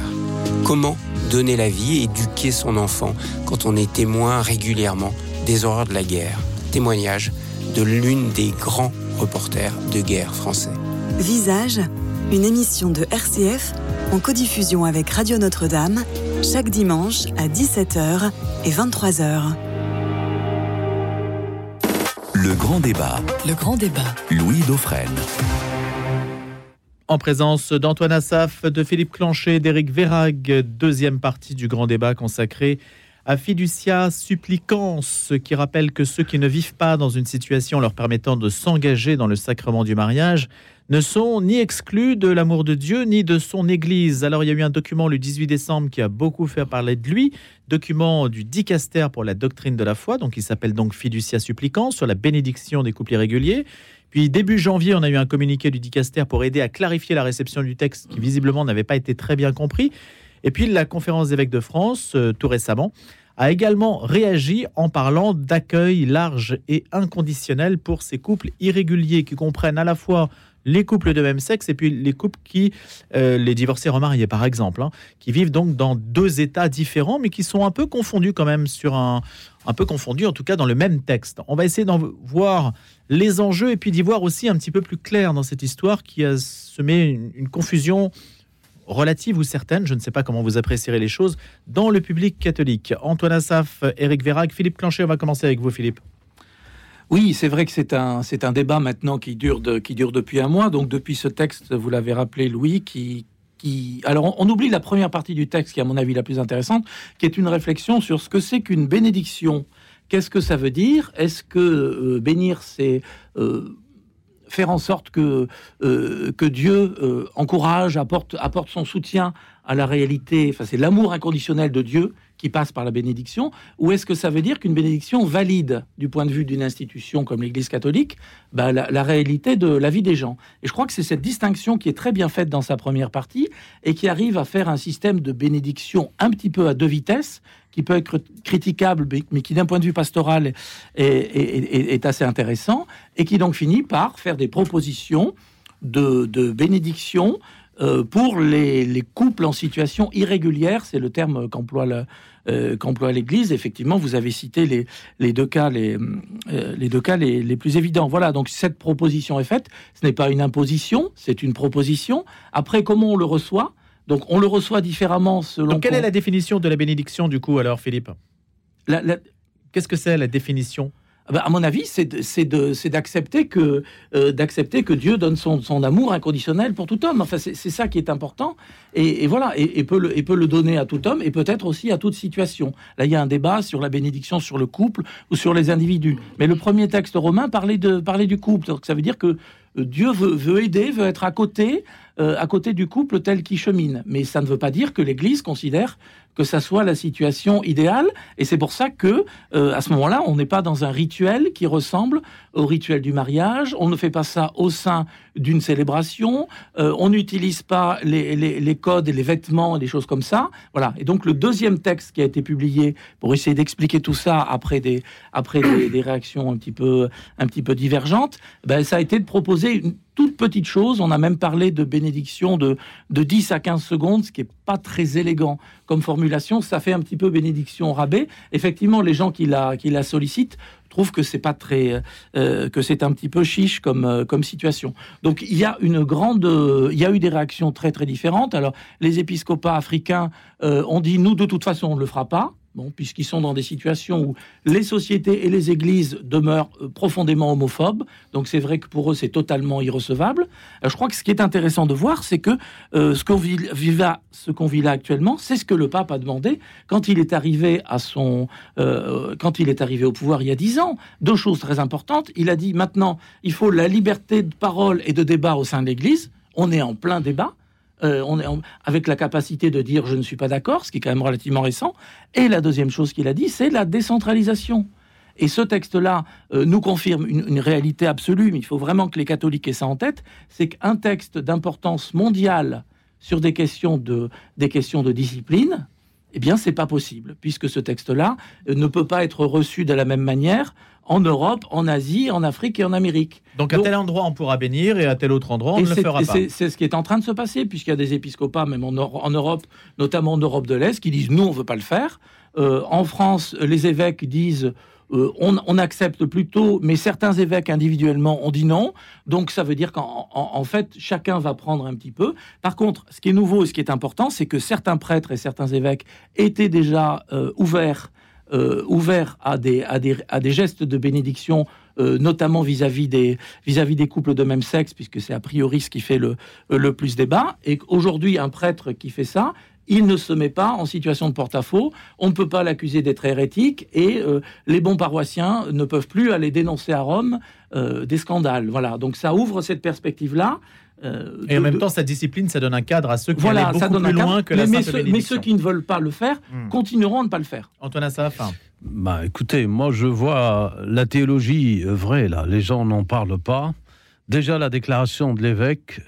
M: Comment donner la vie et éduquer son enfant quand on est témoin régulièrement des horreurs de la guerre? Témoignage de l'une des grands reporters de guerre français.
G: Visage, une émission de RCF en codiffusion avec Radio Notre-Dame, chaque dimanche à 17h et 23h.
H: Le grand débat.
J: Le grand débat.
H: Louis Dauphren.
B: En présence d'Antoine Assaf, de Philippe Clanchet, d'Éric Vérag, deuxième partie du grand débat consacré à Fiducia Supplicans, qui rappelle que ceux qui ne vivent pas dans une situation leur permettant de s'engager dans le sacrement du mariage ne sont ni exclus de l'amour de Dieu ni de son Église. Alors il y a eu un document le 18 décembre qui a beaucoup fait parler de lui, document du dicaster pour la doctrine de la foi, donc il s'appelle donc Fiducia Supplicans, sur la bénédiction des couples irréguliers. Puis début janvier, on a eu un communiqué du dicaster pour aider à clarifier la réception du texte qui visiblement n'avait pas été très bien compris. Et puis la conférence d'évêques de France, euh, tout récemment, a également réagi en parlant d'accueil large et inconditionnel pour ces couples irréguliers qui comprennent à la fois les couples de même sexe et puis les couples qui, euh, les divorcés remariés par exemple, hein, qui vivent donc dans deux états différents mais qui sont un peu confondus quand même sur un, un peu confondus en tout cas dans le même texte. On va essayer d'en voir les enjeux et puis d'y voir aussi un petit peu plus clair dans cette histoire qui a semé une, confusion relative ou certaine, je ne sais pas comment vous apprécierez les choses, dans le public catholique. Antoine Assaf, Éric Vérac, Philippe Clanchet, on va commencer avec vous Philippe.
E: Oui, c'est vrai que c'est un, c'est un débat maintenant qui dure, de, qui dure depuis un mois. Donc depuis ce texte, vous l'avez rappelé Louis, qui. Alors on, oublie la première partie du texte qui est à mon avis la plus intéressante, qui est une réflexion sur ce que c'est qu'une bénédiction. Qu'est-ce que ça veut dire? Est-ce que euh, bénir, c'est... euh, faire en sorte que, euh, Dieu encourage, apporte son soutien à la réalité, enfin c'est l'amour inconditionnel de Dieu qui passe par la bénédiction, ou est-ce que ça veut dire qu'une bénédiction valide, du point de vue d'une institution comme l'Église catholique, bah, la, réalité de la vie des gens? Et je crois que c'est cette distinction qui est très bien faite dans sa première partie, et qui arrive à faire un système de bénédiction un petit peu à deux vitesses, qui peut être critiquable, mais- qui d'un point de vue pastoral est, assez intéressant, et qui donc finit par faire des propositions de bénédiction euh, pour les, les couples en situation irrégulière, c'est le terme qu'emploie euh, qu'emploie l'Église. Effectivement, vous avez cité les, les deux cas, les, euh, les deux cas les, les plus évidents. Voilà, donc cette proposition est faite. Ce n'est pas une imposition, c'est une proposition. Après, comment on le reçoit? Donc, on le reçoit différemment selon.
B: Donc quelle est la définition de la bénédiction du coup alors Philippe?
E: La- la-
B: Qu'est-ce que c'est la définition?
E: À mon avis, c'est euh, d'accepter que Dieu donne son, amour inconditionnel pour tout homme. Enfin, c'est ça qui est important. Et, voilà, et, peut le, donner à tout homme et peut-être aussi à toute situation. Là, il y a un débat sur la bénédiction sur le couple ou sur les individus. Mais le premier texte romain parlait, du couple. Donc, ça veut dire que euh, Dieu veut, veut aider, veut être à côté, euh, à côté du couple tel qu'il chemine. Mais ça ne veut pas dire que l'Église considère que ça soit la situation idéale. Et c'est pour ça que, euh, à ce moment-là, on n'est pas dans un rituel qui ressemble au rituel du mariage. On ne fait pas ça au sein d'une célébration. Euh, on n'utilise pas les, les- les codes et les vêtements et des choses comme ça. Voilà. Et donc, le deuxième texte qui a été publié pour essayer d'expliquer tout ça après des, après des réactions un petit peu, un petit peu divergentes, ben, ça a été de proposer une toute petite chose. On a même parlé de bénédiction de, de 10 à 15 secondes, ce qui est pas très élégant comme formulation. Ça fait un petit peu bénédiction au rabais. Effectivement, les gens qui la, qui la sollicitent trouvent que c'est pas très, euh, que c'est un petit peu chiche comme, euh, comme situation. Donc il y a une grande, il y a eu des réactions très très différentes. Alors les épiscopats africains euh, ont dit nous de toute façon on ne le fera pas. Puisqu'ils sont dans des situations où les sociétés et les églises demeurent euh, profondément homophobes, donc c'est vrai que pour eux c'est totalement irrecevable. Euh, je crois que ce qui est intéressant de voir, c'est que euh, ce qu'on vit, vit là, actuellement, c'est ce que le pape a demandé quand il est arrivé à son, quand il est arrivé au pouvoir il y a dix ans. Deux choses très importantes. Il a dit maintenant, il faut la liberté de parole et de débat au sein de l'Église. On est en plein débat. Euh, on est avec la capacité de dire je ne suis pas d'accord, ce qui est quand même relativement récent. Et la deuxième chose qu'il a dit, c'est la décentralisation. Et ce texte-là euh, nous confirme une, une réalité absolue, mais il faut vraiment que les catholiques aient ça en tête, c'est qu'un texte d'importance mondiale sur des questions de, des questions de discipline, eh bien, c'est pas possible, puisque ce texte-là euh, ne peut pas être reçu de la même manière en Europe, en Asie, en Afrique et en Amérique.
B: Donc à tel endroit on pourra bénir et à tel autre endroit on ne le fera pas.
E: c'est- ce qui est en train de se passer, puisqu'il y a des épiscopats, même en, Euro- en Europe, notamment en Europe de l'Est, qui disent nous, on veut pas le faire. Euh, en France, les évêques disent euh, on, on accepte plutôt, mais certains évêques individuellement ont dit non. Donc ça veut dire qu'en en- en fait, chacun va prendre un petit peu. Par contre, ce qui est nouveau et ce qui est important, c'est que certains prêtres et certains évêques étaient déjà euh, ouverts. Euh, ouverts à des, à, des, à des gestes de bénédiction euh, notamment vis-à-vis des, vis-à-vis des couples de même sexe, puisque c'est a priori ce qui fait le, le plus débat. Et qu'aujourd'hui, un prêtre qui fait ça, il ne se met pas en situation de porte-à-faux. On ne peut pas l'accuser d'être hérétique et euh, les bons paroissiens ne peuvent plus aller dénoncer à Rome euh, des scandales. Voilà. Donc ça ouvre cette perspective-là.
B: Euh, et en même temps, sa discipline, ça donne un cadre à ceux qui voilà, allaient beaucoup plus loin que la
E: mais,
B: simple
E: mais, mais ceux qui ne veulent pas le faire
B: Hmm.
E: continueront à ne pas le faire.
B: Antoine Assaf.
D: Bah, écoutez, moi je vois la théologie vraie là. Les gens n'en parlent pas. Déjà la déclaration de l'évêque,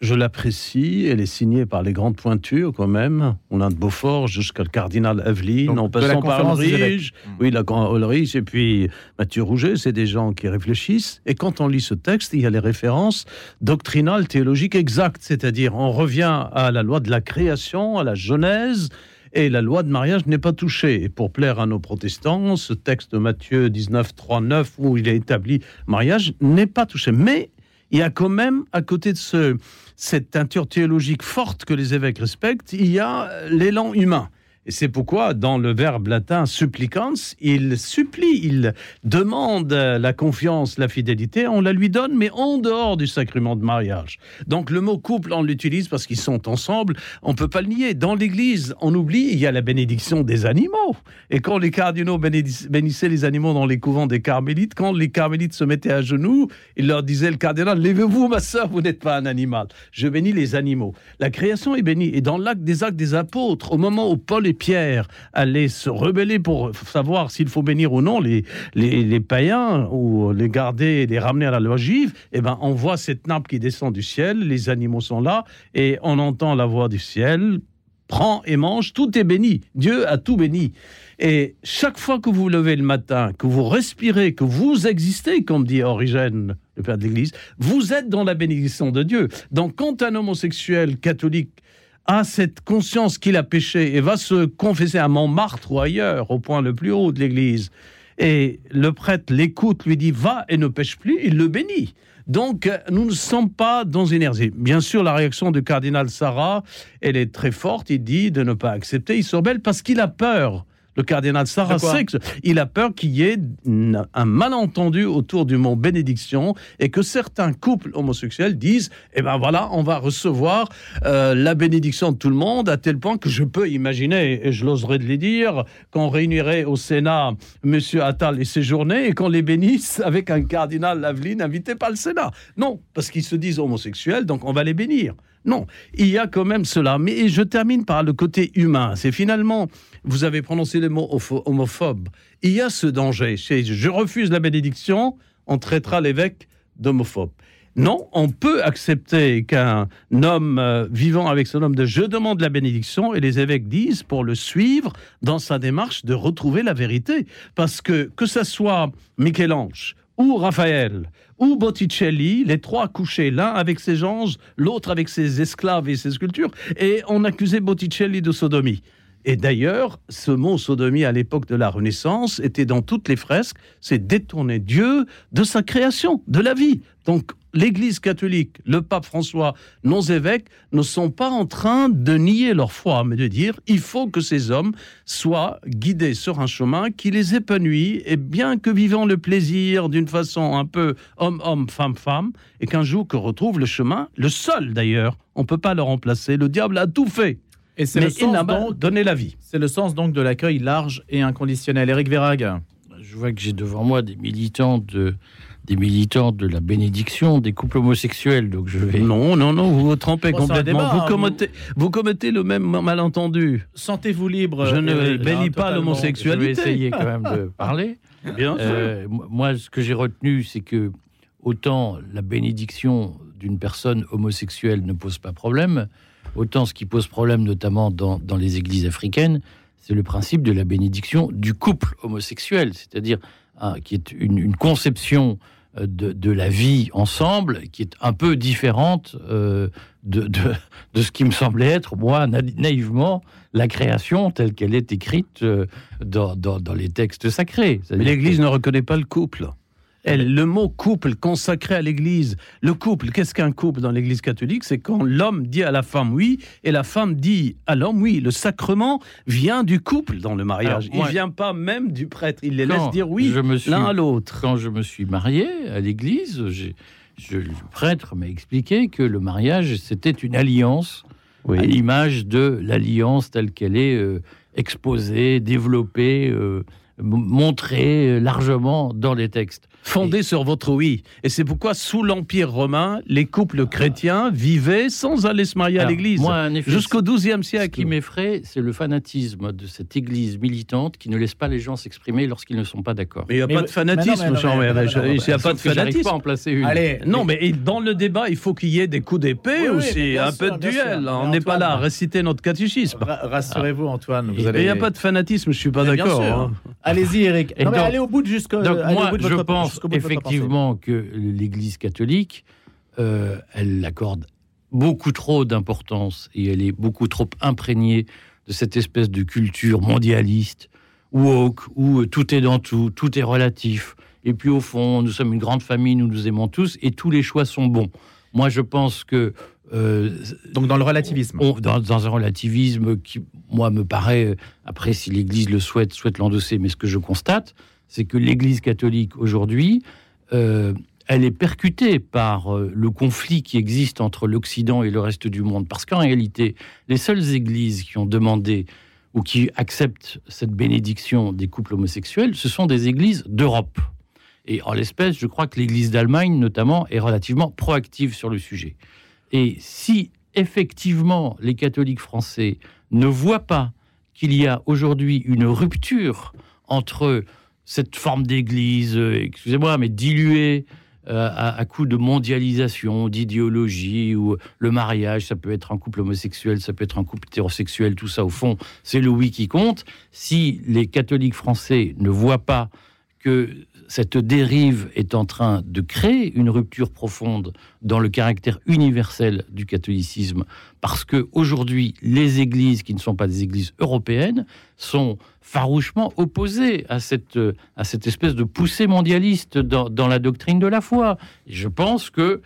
D: je l'apprécie. Elle est signée par les grandes pointures quand même. On a de Beaufort jusqu'à le cardinal Evelyn, en passant par Ulrich.
B: évêques.
D: Oui, la Ulrich et puis Mathieu Rouget, c'est des gens qui réfléchissent. Et quand on lit ce texte, il y a les références doctrinales, théologiques exactes. C'est-à-dire, on revient à la loi de la création, à la Genèse. Et la loi de mariage n'est pas touchée. Et pour plaire à nos protestants, ce texte de Matthieu 19, 3, 9, où il est établi mariage, n'est pas touché. Mais il y a quand même, à côté de ce, cette teinture théologique forte que les évêques respectent, il y a euh, l'élan humain. Et c'est pourquoi, dans le verbe latin supplicans, il supplie, il demande la confiance, la fidélité, on la lui donne, mais en dehors du sacrement de mariage. Donc le mot couple, on l'utilise parce qu'ils sont ensemble, on peut pas le nier. Dans l'Église, on oublie, il y a la bénédiction des animaux. Et quand les cardinaux bénissaient les animaux dans les couvents des carmélites, quand les carmélites se mettaient à genoux, il leur disait, le cardinal, levez-vous, ma sœur, vous n'êtes pas un animal. Je bénis les animaux. La création est bénie. Et dans l'acte des actes des apôtres, au moment où Paul et Pierre allaient se rebeller pour savoir s'il faut bénir ou non les, les, païens ou les garder, les ramener à la loi juive, eh ben, on voit cette nappe qui descend du ciel, les animaux sont là, et on entend la voix du ciel, prends et mange, tout est béni. Dieu a tout béni. Et chaque fois que vous vous levez le matin, que vous respirez, que vous existez, comme dit Origène, le père de l'Église, vous êtes dans la bénédiction de Dieu. Donc quand un homosexuel catholique a cette conscience qu'il a péché et va se confesser à Montmartre ou ailleurs, au point le plus haut de l'Église, et le prêtre l'écoute, lui dit va et ne pêche plus, il le bénit. Donc, nous ne sommes pas dans une énergie. Bien sûr, la réaction du cardinal Sarah, elle est très forte. Il dit de ne pas accepter. Il s'rebelle parce qu'il a peur. Le cardinal que il a peur qu'il y ait un malentendu autour du mot bénédiction et que certains couples homosexuels disent Eh ben voilà, on va recevoir euh, la bénédiction de tout le monde à tel point que je peux imaginer, et je l'oserais de les dire, qu'on réunirait au Sénat Monsieur Attal et ses journées et qu'on les bénisse avec un cardinal Laveline invité par le Sénat. Non, parce qu'ils se disent homosexuels, donc on va les bénir. Non, il y a quand même cela. Mais je termine par le côté humain. C'est finalement, vous avez prononcé le mot hopho- homophobe. Il y a ce danger. Je refuse la bénédiction, on traitera l'évêque d'homophobe. Non, on peut accepter qu'un homme euh, vivant avec son homme de je demande la bénédiction et les évêques disent pour le suivre dans sa démarche de retrouver la vérité. Parce que que ça soit Michel-Ange ou Raphaël ou Botticelli, les trois couchés, l'un avec ses anges, l'autre avec ses esclaves et ses sculptures, et on accusait Botticelli de sodomie. Et d'ailleurs, ce mot sodomie à l'époque de la Renaissance était dans toutes les fresques, c'est détourner Dieu de sa création, de la vie. Donc l'Église catholique, le pape François, nos évêques ne sont pas en train de nier leur foi, mais de dire il faut que ces hommes soient guidés sur un chemin qui les épanouit, et bien que vivant le plaisir d'une façon un peu homme-homme, femme-femme, et qu'un jour que retrouve le chemin, le seul d'ailleurs, on ne peut pas le remplacer, le diable a tout fait.
B: Et c'est
D: Mais
B: le
D: il
B: sens donc-
D: donné la vie.
B: C'est le sens donc de l'accueil large et inconditionnel. Éric Verrag.
C: Je vois que j'ai devant moi des militants de des militants de la bénédiction des couples homosexuels. Donc je vais.
D: Non, non, non, vous vous trompez complètement.
B: débat,
D: vous,
B: hein,
D: commettez, vous commettez le même malentendu.
B: Sentez-vous libre.
D: Je ne
B: Éric,
D: bénis pas l'homosexualité.
C: Je vais essayer quand même de parler.
D: Bien sûr.
C: Euh, mo- moi, ce que j'ai retenu, c'est que autant la bénédiction d'une personne homosexuelle ne pose pas problème, autant ce qui pose problème, notamment dans, dans les églises africaines, c'est le principe de la bénédiction du couple homosexuel, c'est-à-dire hein, qui est une, une conception euh, de, de la vie ensemble qui est un peu différente euh, de, de, de ce qui me semblait être, moi, na- naïvement, la création telle qu'elle est écrite euh, dans, dans, dans les textes sacrés.
D: Mais l'Église ne reconnaît pas le couple. Et le mot couple consacré à l'Église, le couple, qu'est-ce qu'un couple dans l'Église catholique? C'est quand l'homme dit à la femme oui et la femme dit à l'homme oui. Le sacrement vient du couple dans le mariage.
C: Alors, moi-
D: il vient pas même du prêtre. Il les laisse dire oui l'un à l'autre.
C: Quand je me suis marié à l'église, le prêtre m'a expliqué que le mariage, c'était une alliance à l'image de l'alliance telle qu'elle est euh, exposée, développée, euh, montrée euh, largement dans les textes.
D: Fondé sur votre oui. Et c'est pourquoi, sous l'Empire romain, les couples chrétiens vivaient sans aller se marier à l'église. Jusqu'au XIIe
C: Ce
D: siècle.
C: qui m'effraie, c'est le fanatisme de cette église militante qui ne laisse pas les gens s'exprimer lorsqu'ils ne sont pas d'accord.
D: Mais il n'y a
B: Mais
D: pas de fanatisme, Jean Il n'y a pas de fanatisme.
C: pas en placer une.
B: Allez,
D: Non, mais dans le débat, il faut qu'il y ait des coups d'épée
B: Oui,
D: aussi, un
B: sûr,
D: peu de
B: sûr.
D: duel. On n'est pas là à réciter notre catéchisme.
B: ra- rassurez-vous, Antoine. Vous allez...
D: il n'y a pas de fanatisme, je suis pas d'accord. hein.
B: Allez-y, Eric.
C: Et
B: Non, mais
C: donc-
B: allez au bout de jusqu'au.
C: Donc moi, je
B: votre-
C: pense effectivement que l'Église catholique, euh, elle accorde beaucoup trop d'importance et elle est beaucoup trop imprégnée de cette espèce de culture mondialiste, woke, où euh, tout est dans tout, tout est relatif. Et puis au fond, nous sommes une grande famille, nous nous aimons tous et tous les choix sont bons. Moi, je pense que euh,
B: Donc dans le relativisme.
C: on- dans, dans un relativisme qui, moi, me paraît, après, si l'Église le souhaite, souhaite l'endosser, mais ce que je constate, c'est que l'Église catholique aujourd'hui, euh, elle est percutée par euh, le conflit qui existe entre l'Occident et le reste du monde. Parce qu'en réalité, les seules églises qui ont demandé ou qui acceptent cette bénédiction des couples homosexuels, ce sont des églises d'Europe. Et en l'espèce, je crois que l'Église d'Allemagne, notamment, est relativement proactive sur le sujet. Et si effectivement les catholiques français ne voient pas qu'il y a aujourd'hui une rupture entre cette forme d'église, euh, excusez-moi, mais diluée euh, à, à coup de mondialisation, d'idéologie, ou le mariage, ça peut être un couple homosexuel, ça peut être un couple hétérosexuel, tout ça, au fond, c'est le oui qui compte. Si les catholiques français ne voient pas que cette dérive est en train de créer une rupture profonde dans le caractère universel du catholicisme, parce que aujourd'hui, les églises qui ne sont pas des églises européennes sont farouchement opposées à cette, à cette espèce de poussée mondialiste dans, la doctrine de la foi. Je pense que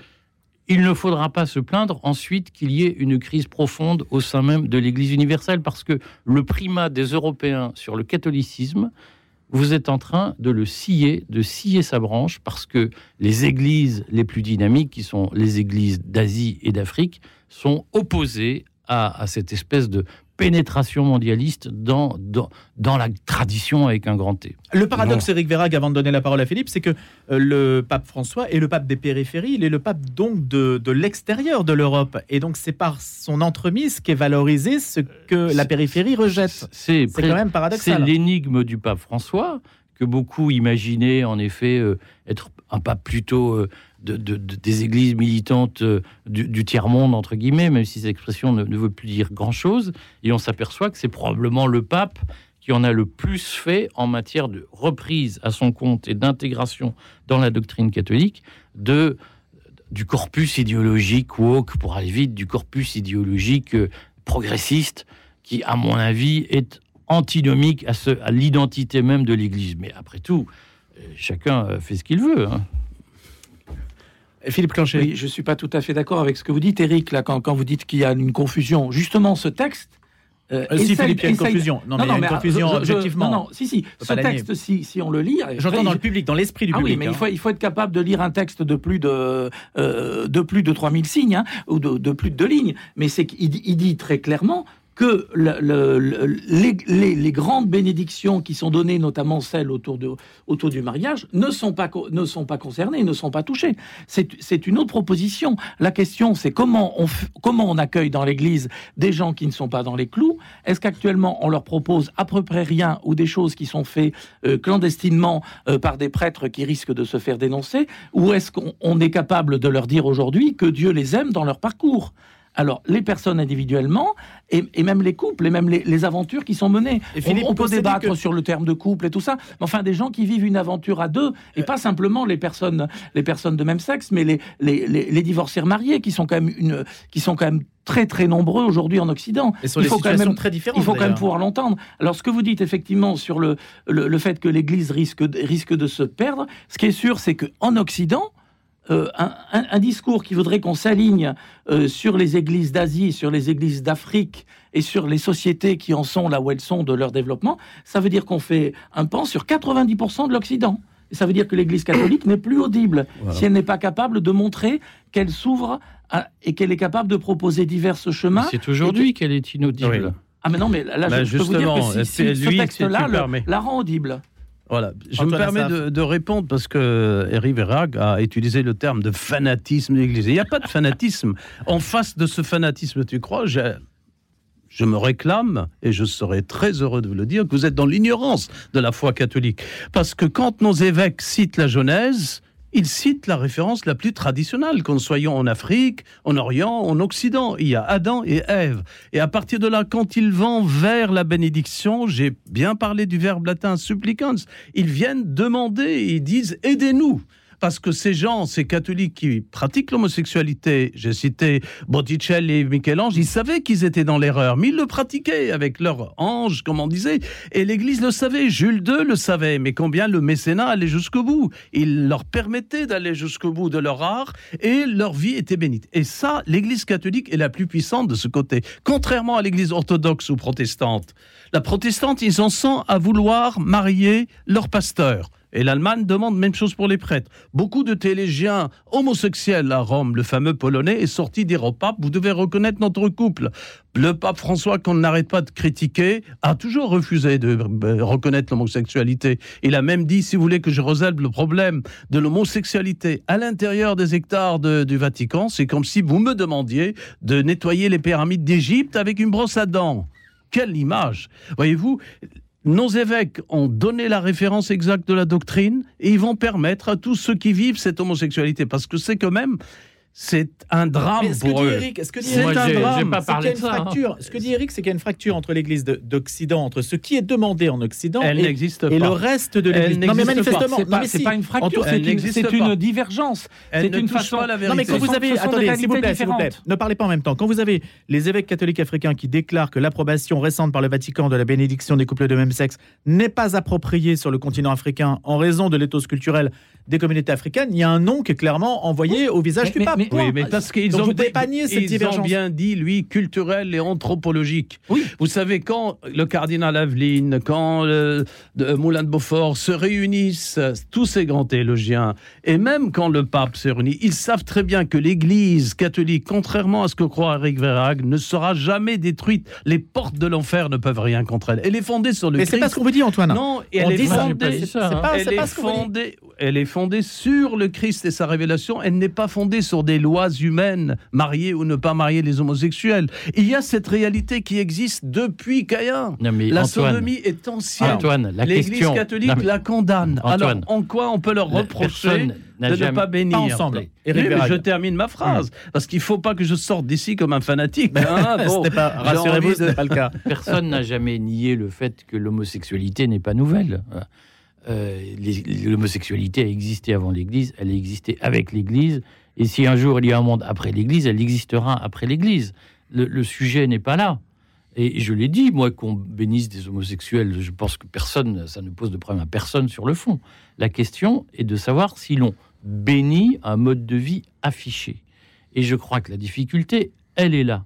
C: il ne faudra pas se plaindre ensuite qu'il y ait une crise profonde au sein même de l'Église universelle, parce que le primat des Européens sur le catholicisme, vous êtes en train de le scier, de scier sa branche, parce que les églises les plus dynamiques, qui sont les églises d'Asie et d'Afrique, sont opposées à, cette espèce de pénétration mondialiste dans, dans, dans la tradition avec un grand T.
B: Le paradoxe, Eric Verrag, avant de donner la parole à Philippe, c'est que euh, le pape François est le pape des périphéries, il est le pape donc de, de l'extérieur de l'Europe. Et donc c'est par son entremise qu'est valorisé ce que la périphérie rejette.
C: C'est
B: C'est quand même
C: C'est
B: paradoxal.
C: l'énigme du pape François, que beaucoup imaginaient en effet euh, être un pape plutôt euh, de, de- de- des églises militantes euh, du, tiers-monde, entre guillemets, même si cette expression ne, veut plus dire grand-chose. Et on s'aperçoit que c'est probablement le pape qui en a le plus fait en matière de reprise à son compte et d'intégration dans la doctrine catholique de du corpus idéologique woke, pour aller vite, du corpus idéologique euh, progressiste, qui, à mon avis, est antinomique à, l'identité même de l'Église. Mais après tout, euh, chacun fait ce qu'il veut. hein.
B: Philippe Clanchet.
E: Oui, je suis pas tout à fait d'accord avec ce que vous dites, Eric, là, quand, quand vous dites qu'il y a une confusion. Justement, ce texte. euh,
B: Euh, si, Philippe, il y a une confusion. Non, mais il y a une
E: euh,
B: confusion
E: je- je-
B: objectivement.
E: Non, non, si, si. Ce texte, si, si on le lit.
B: J'entends dans le public, dans l'esprit du
E: ah
B: public.
E: oui, mais
B: hein.
E: il, faut, il faut être capable de lire un texte de plus de, euh, de, plus de 3000 signes, hein, ou de, de plus de deux lignes. Mais c'est qu'il dit- il dit très clairement que le- le- le- les, grandes bénédictions qui sont données, notamment celles autour, de, autour du mariage, ne sont pas, ne sont pas concernées, ne sont pas touchées. C'est une autre proposition. La question, c'est comment on, comment on accueille dans l'Église des gens qui ne sont pas dans les clous? Est-ce qu'actuellement, on leur propose à peu près rien ou des choses qui sont faites euh, clandestinement euh, par des prêtres qui risquent de se faire dénoncer? Ou est-ce qu'on on est capable de leur dire aujourd'hui que Dieu les aime dans leur parcours? Alors, les personnes individuellement, et, et même les couples, et même les, les aventures qui sont menées.
B: Et Philippe,
E: on, on peut débattre
B: que-
E: sur le terme de couple et tout ça, mais enfin, des gens qui vivent une aventure à deux, et pas simplement les personnes, les personnes de même sexe, mais les, les, les, divorcés mariés, qui sont quand même une, qui sont quand même très très nombreux aujourd'hui en Occident.
B: Et sur
E: Il faut quand même
B: très différentes.
E: il faut quand même pouvoir l'entendre. Alors, ce que vous dites effectivement sur le, le, le fait que l'Église risque, risque de se perdre, ce qui est sûr, c'est qu'en Occident, euh, un, un- un discours qui voudrait qu'on s'aligne euh, sur les églises d'Asie, sur les églises d'Afrique et sur les sociétés qui en sont là où elles sont de leur développement, ça veut dire qu'on fait un pan sur 90% de l'Occident. Et ça veut dire que l'Église catholique n'est plus audible
D: Voilà.
E: si elle n'est pas capable de montrer qu'elle s'ouvre à- et qu'elle est capable de proposer divers chemins.
C: C'est aujourd'hui qu'elle est inaudible.
E: Ah mais non, mais là,
D: Bah,
E: je, je peux vous dire que
D: justement,
E: si, si
D: c'est
E: ce
D: lui,
E: texte-là
D: si
E: le- la rend audible.
D: Voilà, je
B: Antoine
D: me permets de, de répondre parce que Eric Verrag a utilisé le terme de fanatisme de l'Église. Il n'y a pas de fanatisme. En face de ce fanatisme, tu crois, je, je me réclame, et je serai très heureux de vous le dire, que vous êtes dans l'ignorance de la foi catholique. Parce que quand nos évêques citent la Genèse, ils citent la référence la plus traditionnelle, qu'on soyons en Afrique, en Orient, en Occident. Il y a Adam et Ève. Et à partir de là, quand ils vont vers la bénédiction, j'ai bien parlé du verbe latin supplicans, ils viennent demander, ils disent aidez-nous. Parce que ces gens, ces catholiques qui pratiquent l'homosexualité, j'ai cité Botticelli et Michel-Ange, ils savaient qu'ils étaient dans l'erreur, mais ils le pratiquaient avec leur ange, comme on disait. Et l'Église le savait, Jules II le savait, mais combien le mécénat allait jusqu'au bout. Il leur permettait d'aller jusqu'au bout de leur art et leur vie était bénite. Et ça, l'Église catholique est la plus puissante de ce côté. Contrairement à l'Église orthodoxe ou protestante. La protestante, ils en sont à vouloir marier leur pasteur. Et l'Allemagne demande même chose pour les prêtres. Beaucoup de théologiens homosexuels à Rome, le fameux polonais, est sorti au pape, vous devez reconnaître notre couple. Le pape François, qu'on n'arrête pas de critiquer, a toujours refusé de euh, reconnaître l'homosexualité. Il a même dit, si vous voulez que je résolve le problème de l'homosexualité à l'intérieur des hectares du Vatican, c'est comme si vous me demandiez de nettoyer les pyramides d'Égypte avec une brosse à dents. Quelle image Voyez-vous, nos évêques ont donné la référence exacte de la doctrine et ils vont permettre à tous ceux qui vivent cette homosexualité, parce que c'est quand même, c'est un drame
B: ce que
D: pour eux.
B: Ce que dit
D: C'est
B: Eric,
D: un
C: j'ai
D: drame.
C: pas
B: c'est
C: parlé
B: qu'il y a
C: de
B: une
C: ça, hein.
B: fracture. Ce que dit Eric, c'est qu'il y a une fracture entre l'Église de- d'Occident, entre ce qui est demandé en Occident
D: Elle
B: et, le reste de l'Église? Non, mais
D: n'existe pas.
B: manifestement,
E: C'est
B: non,
E: pas,
B: si.
E: pas une fracture, c'est une, divergence. C'est
D: ne
E: une façon.
D: pas la
B: Non, mais
D: vérité.
B: quand vous
E: Ce
B: avez.
E: ce
B: Attendez, s'il vous plaît, s'il vous plaît. Ne parlez pas en même temps. Quand vous avez les évêques catholiques africains qui déclarent que l'approbation récente par le Vatican de la bénédiction des couples de même sexe n'est pas appropriée sur le continent africain en raison de l'éthos culturel des communautés africaines, il y a un nom qui est clairement envoyé au visage du pape.
E: Mais-.
D: Oui, mais parce qu'ils ont, ils ont bien dit, lui, culturel et anthropologique.
E: Oui.
D: Vous savez, quand le cardinal Aveline, quand le, de- Moulin de Beaufort se réunissent, tous ces grands théologiens, et même quand le pape se réunit, ils savent très bien que l'Église catholique, contrairement à ce que croit Eric Verrag, ne sera jamais détruite. Les portes de l'enfer ne peuvent rien contre elle. Elle est fondée sur le
B: Mais c'est
D: Christ.
B: pas ce qu'on vous dit, Antoine.
D: Non,
B: On
D: elle est
B: dit
D: fondée.
C: ça,
B: pas, pas
D: fondée, elle est fondée sur le Christ et sa révélation. Elle n'est pas fondée sur des lois humaines, marier ou ne pas marier les homosexuels. Il y a cette réalité qui existe depuis Caïn.
C: Non, mais
D: La sodomie est ancienne.
C: Antoine, la
D: L'Église
C: question.
D: catholique
C: Non, mais
D: la condamne. Alors,
C: Antoine,
D: en quoi on peut leur reprocher de ne pas bénir
B: Pas ensemble.
D: Oui, mais je termine ma phrase, parce qu'il ne faut pas que je sorte d'ici comme un fanatique. hein. Bon,
B: Rassurez-vous, ce n'est pas le cas.
C: Personne n'a jamais nié le fait que l'homosexualité n'est pas nouvelle. Euh, l'homosexualité a existé avant l'Église, elle a existé avec l'Église, et si un jour il y a un monde après l'Église, elle existera après l'Église. Le, le sujet n'est pas là. Et je l'ai dit, moi, qu'on bénisse des homosexuels, je pense que personne, ça ne pose de problème à personne sur le fond. La question est de savoir si l'on bénit un mode de vie affiché. Et je crois que la difficulté, elle est là.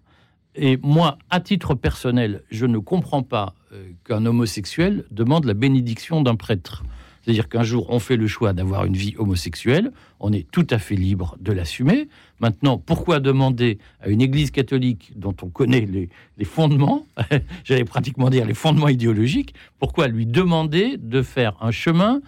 C: Et moi, à titre personnel, je ne comprends pas euh, qu'un homosexuel demande la bénédiction d'un prêtre. C'est-à-dire qu'un jour, on fait le choix d'avoir une vie homosexuelle, on est tout à fait libre de l'assumer. Maintenant, pourquoi demander à une église catholique dont on connaît les, les fondements, j'allais pratiquement dire les fondements idéologiques, pourquoi lui demander de faire un chemin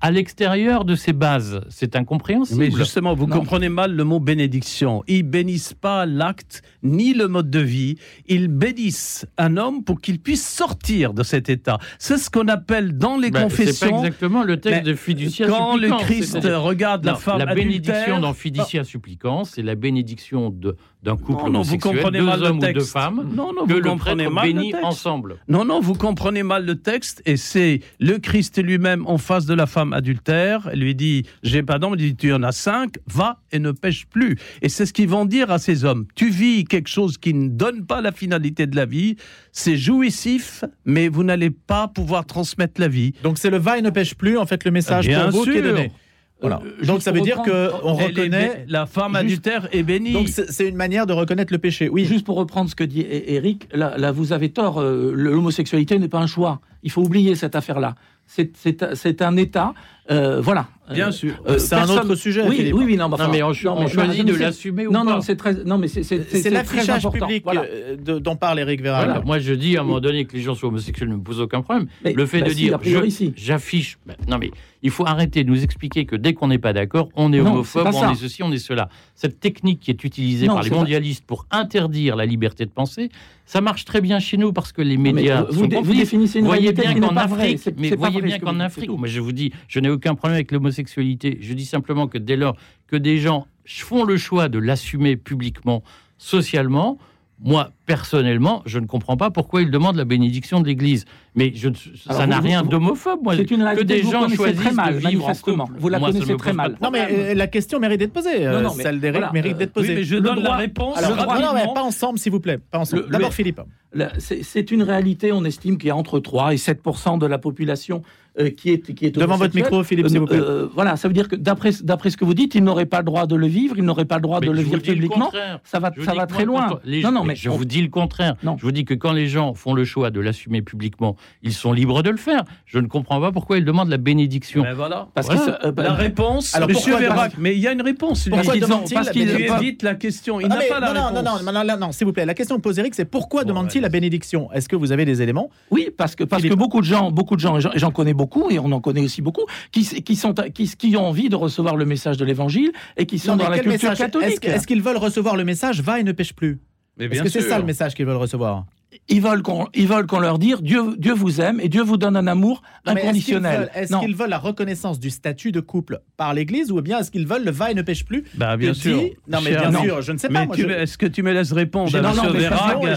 C: à l'extérieur de ces bases. C'est incompréhensible.
D: Mais justement, vous comprenez mal le mot bénédiction. Ils bénissent pas l'acte ni le mode de vie. Ils bénissent un homme pour qu'il puisse sortir de cet état. C'est ce qu'on appelle dans les
C: Ben,
D: confessions.
C: C'est pas exactement le texte
D: Mais
C: de fiducia
D: Quand le
C: supplicans,
D: Christ regarde la femme
C: la bénédiction
D: adultère-
C: dans fiducia supplicans, c'est la bénédiction de- d'un couple
D: Non, non, vous
C: homosexuel,
D: comprenez
C: deux
D: mal le
C: hommes ou deux
D: texte.
C: femmes,
D: Non, non,
C: que
D: vous
C: le
D: comprenez
C: prêtre
D: mal le
C: bénit
D: texte.
C: ensemble.
D: Non, non, vous comprenez mal le texte et c'est le Christ lui-même en face de la femme adultère. Elle lui dit J'ai pas d'homme, il dit Tu en as cinq, va et ne pêche plus. Et c'est ce qu'ils vont dire à ces hommes. Tu vis quelque chose qui ne donne pas la finalité de la vie, c'est jouissif, mais vous n'allez pas pouvoir transmettre la vie.
B: Donc c'est le va et ne pêche plus, en fait, le message
D: Bien
B: pour vous qui est
D: sûr.
B: donné. Voilà.
D: Euh,
B: Donc ça veut dire
D: Elle est
B: reconnaît.
D: bé- la femme adultère est bénie.
B: Donc c'est une manière de reconnaître le péché. Oui.
E: Juste pour reprendre ce que dit Eric, là, là, vous avez tort. euh, L'homosexualité n'est pas un choix. Il faut oublier cette affaire-là. C'est- un état. euh, voilà.
D: Bien
E: Euh,
D: sûr.
E: euh,
B: C'est un autre sujet,
E: Oui, oui, oui, non, mais
C: Non, mais on, choisit de l'assumer ou
E: Non,
C: pas
E: non, c'est très, non, mais c'est
B: l'affichage
E: important.
B: public
E: Voilà.
B: dont parle Eric Véral.
C: Voilà. Moi, je dis à un moment donné que les gens soient homosexuels ne me pose aucun problème.
E: Mais-
C: le fait
E: bah
C: de
E: si,
C: dire j'affiche. ben, non, mais il faut arrêter de nous expliquer que dès qu'on n'est pas d'accord, on est
E: Non,
C: homophobe, on est ceci, on est cela. Cette technique qui est utilisée
E: Non,
C: par les mondialistes pour interdire la liberté de penser, ça marche très bien chez nous parce que les médias
E: vous- vous
C: sont
E: dé- vous
C: complices.
E: définissez une
C: voyez bien qu'en. Afrique, mais voyez bien qu'en Afrique, moi je vous dis, je n'ai aucun problème avec l'homosexualité. Je dis simplement que dès lors que des gens font le choix de l'assumer publiquement, socialement, moi, personnellement, je ne comprends pas pourquoi ils demandent la bénédiction de l'Église. Mais je, ne-
E: Alors,
C: ça n'a
E: vous-
C: rien d'homophobe, moi.
E: C'est une
C: que
E: réalité
C: des
E: que vous
C: gens choisissent
E: très mal,
C: de vivre en couple.
E: Vous la
C: Moi,
E: connaissez
C: me
E: très mal.
B: Non, mais euh, la question mérite d'être posée. euh,
E: Non, non, mais
B: Celle d'Éric
E: voilà,
B: mérite d'être
D: oui,
B: posée.
D: mais je
E: Le
D: donne la réponse.
B: Alors,
E: droit-
B: non, non, mais
D: rapidement.
B: pas ensemble, s'il vous plaît. Pas ensemble.
E: Le-
B: D'abord,
E: le-
B: Philippe.
E: C'est c'est une réalité, on estime qu'il y a entre 3 et 7 de la population qui est qui est
B: Devant votre micro, Philippe, s'il vous plaît.
E: Euh, voilà, ça veut dire que d'après d'après ce que vous dites, ils n'auraient pas le droit de le vivre, ils n'auraient pas le droit
C: Mais
E: de le vivre
C: le
E: publiquement. Ça va
C: Je
E: ça va très loin.
C: quand les-
E: non, non, mais
C: je
E: on-
C: vous dis le contraire.
E: Non.
C: Je vous dis que quand les gens font le choix de l'assumer publiquement, ils sont libres de le faire. Je ne comprends pas pourquoi ils demandent la bénédiction.
D: Ben voilà.
E: parce
C: Voilà.
E: que ça- euh, bah,
D: La réponse,
B: Alors,
D: Monsieur
B: pourquoi-
D: Vérac, mais il y a une réponse.
B: Pourquoi
D: parce
B: la
D: qu'il
B: bénédiction
D: évite la question. Il
B: Ah,
D: n'a
B: mais
D: pas la
B: non, non,
D: réponse.
B: non, non, non, non, non, s'il vous plaît. La question que pose Eric, c'est pourquoi demande-t-il la bénédiction? Est-ce que vous avez des éléments?
E: Oui, parce que parce que beaucoup de gens, beaucoup de gens, et j'en connais beaucoup, et on en connaît aussi beaucoup, qui qui sont qui, qui ont envie de recevoir le message de l'Évangile et qui sont
B: Non,
E: dans la culture
B: message
E: catholique.
B: Est-ce qu'ils veulent recevoir le message Va et ne pêche plus?
D: Mais
B: Est-ce
D: bien
B: que c'est ça le message qu'ils veulent recevoir?
E: Ils veulent qu'on ils veulent qu'on leur dise Dieu Dieu vous aime et Dieu vous donne un amour
B: Non, mais est-ce qu'ils
E: inconditionnel.
B: veulent- Est-ce
E: Non.
B: qu'ils veulent la reconnaissance du statut de couple par l'Église ou bien est-ce qu'ils veulent le va et ne pêche plus
D: Bah, bien sûr.
B: dit- Non, mais bien sûr, je ne sais pas.
D: Mais
B: moi,
D: tu-
B: je-
D: est-ce que tu me laisses répondre à
B: non, non,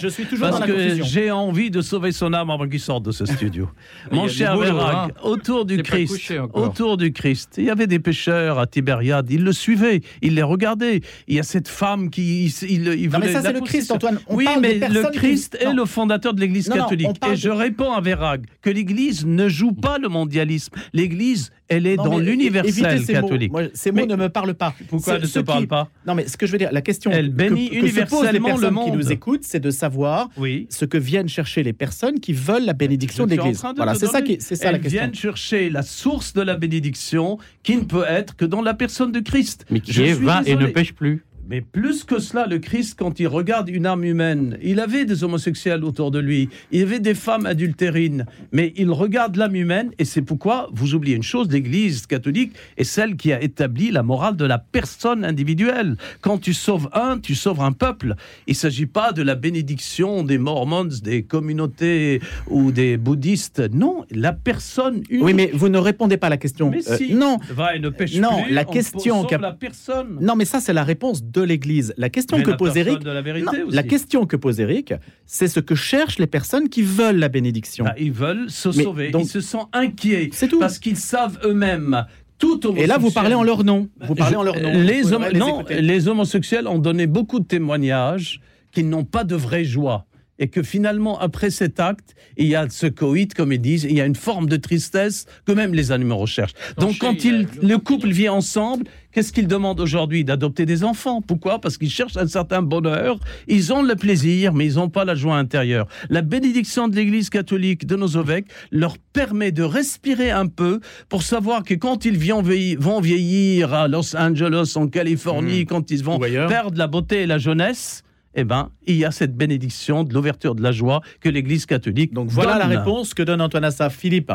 B: je suis toujours
D: Parce
B: dans la
D: que j'ai envie de sauver son âme avant qu'il sorte de ce studio. Mon cher Vérac,
C: hein.
D: autour du Christ, autour du Christ, il y avait des pêcheurs à Tibériade. Ils le suivaient, ils les regardaient. Il y a cette femme qui, il, il,
B: mais ça, c'est le Christ. Antoine. On
D: oui,
B: parle
D: mais
B: des
D: le
B: qui-
D: Christ est
B: Non.
D: le fondateur de l'Église catholique. Et je réponds à Vérag que l'Église ne joue pas le mondialisme. L'Église, elle est
B: Non,
D: dans l'universel
B: évitez ces mots.
D: catholique.
B: Moi, ces mots
D: Mais
B: ne me parlent pas.
D: Pourquoi ne te
B: ceux
D: parlent
B: qui-
D: pas
B: Non, mais ce que je veux dire, la question
D: Elle
B: que-
D: bénit
B: que, que se posent les
D: universellement le
B: personnes qui
D: monde.
B: nous écoutent, c'est de savoir
D: Oui.
B: ce que viennent chercher les personnes qui veulent la bénédiction de l'Église. Voilà, c'est ça, qui, c'est ça la
D: Elles
B: question.
D: viennent chercher la source de la bénédiction qui ne peut être que dans la personne de Christ.
C: Mais qui
D: Je
C: est va et ne
D: désolé.
C: pêche plus.
D: Mais plus que cela, le Christ, quand il regarde une âme humaine, il avait des homosexuels autour de lui, il y avait des femmes adultérines, mais il regarde l'âme humaine, et c'est pourquoi vous oubliez une chose, l'Église catholique est celle qui a établi la morale de la personne individuelle. Quand tu sauves un, tu sauves un peuple. Il ne s'agit pas de la bénédiction des Mormons, des communautés ou des bouddhistes. Non, la personne unique.
B: Oui, mais vous ne répondez pas à la question.
D: Mais
B: Euh,
D: si,
B: non,
D: va et ne pêche
B: Non,
D: plus,
B: la
D: on
B: question
D: sauve la personne.
B: non, mais ça c'est la réponse de l'Église. La question
D: Mais
B: que
D: la
B: pose Eric,
D: de la vérité
B: non,
D: aussi.
B: la question que pose Eric, c'est ce que cherchent les personnes qui veulent la bénédiction.
D: Bah, ils veulent se
B: Mais
D: sauver.
B: donc-
D: ils se sentent inquiets.
B: C'est tout.
D: Parce qu'ils savent eux-mêmes. Tout
B: Et là, vous parlez en leur nom. Vous parlez en leur nom.
D: Les,
B: les
D: non,
B: écouter.
D: les homosexuels ont donné beaucoup de témoignages qu'ils n'ont pas de vraie joie. Et que finalement, après cet acte, il y a ce coït, comme ils disent, il y a une forme de tristesse que même les animaux recherchent. Donc, quand il, le couple vit ensemble, qu'est-ce qu'ils demandent aujourd'hui? D'adopter des enfants. Pourquoi? Parce qu'ils cherchent un certain bonheur. Ils ont le plaisir, mais ils n'ont pas la joie intérieure. La bénédiction de l'Église catholique de nos évêques leur permet de respirer un peu pour savoir que quand ils vont vieillir, à Los Angeles, en Californie, quand ils vont perdre la beauté et la jeunesse, eh ben, il y a cette bénédiction de l'ouverture de la joie que l'Église catholique
B: Donc voilà la réponse que donne Antoine Assaf. Philippe.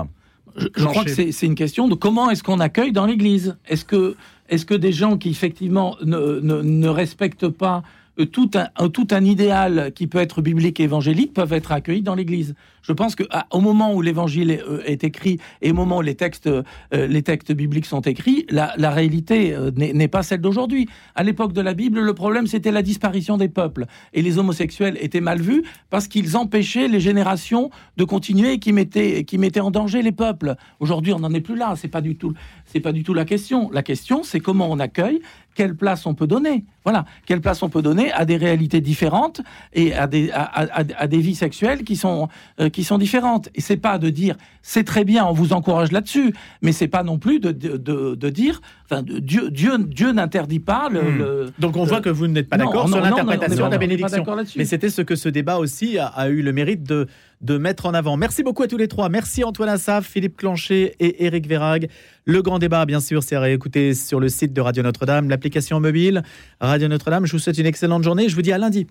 E: je, je crois que c'est c'est une question de comment est-ce qu'on accueille dans l'Église? Est-ce que, est-ce que des gens qui effectivement ne, ne, ne respectent pas euh, tout un, un- tout un idéal qui peut être biblique et évangélique peuvent être accueillis dans l'Église? Je pense que à- au moment où l'Évangile est, euh, est écrit et au moment où les textes, euh, les textes bibliques sont écrits, la, réalité euh, n'est pas celle d'aujourd'hui. À l'époque de la Bible, le problème c'était la disparition des peuples et les homosexuels étaient mal vus parce qu'ils empêchaient les générations de continuer et qui mettaient, qui mettaient en danger les peuples. Aujourd'hui, on n'en est plus là. C'est pas du tout, c'est pas du tout la question. La question, c'est comment on accueille, quelle place on peut donner. Voilà, quelle place on peut donner à des réalités différentes et à des, à, des vies sexuelles qui sont, qui sont différentes. Et c'est pas de dire c'est très bien, on vous encourage là-dessus, mais c'est pas non plus de, de, de, de dire, enfin, Dieu, Dieu, Dieu n'interdit pas le,
B: Hmm.
E: le-
B: Donc on voit que vous n'êtes pas d'accord sur l'interprétation de la bénédiction. Mais c'était ce que ce débat aussi a, a eu le mérite de, de mettre en avant. Merci beaucoup à tous les trois. Merci Antoine Assaf, Philippe Clancher et Éric Vérag. Le grand débat, bien sûr, c'est à réécouter sur le site de Radio Notre-Dame, l'application mobile Radio Notre-Dame. Je vous souhaite une excellente journée. Je vous dis à lundi.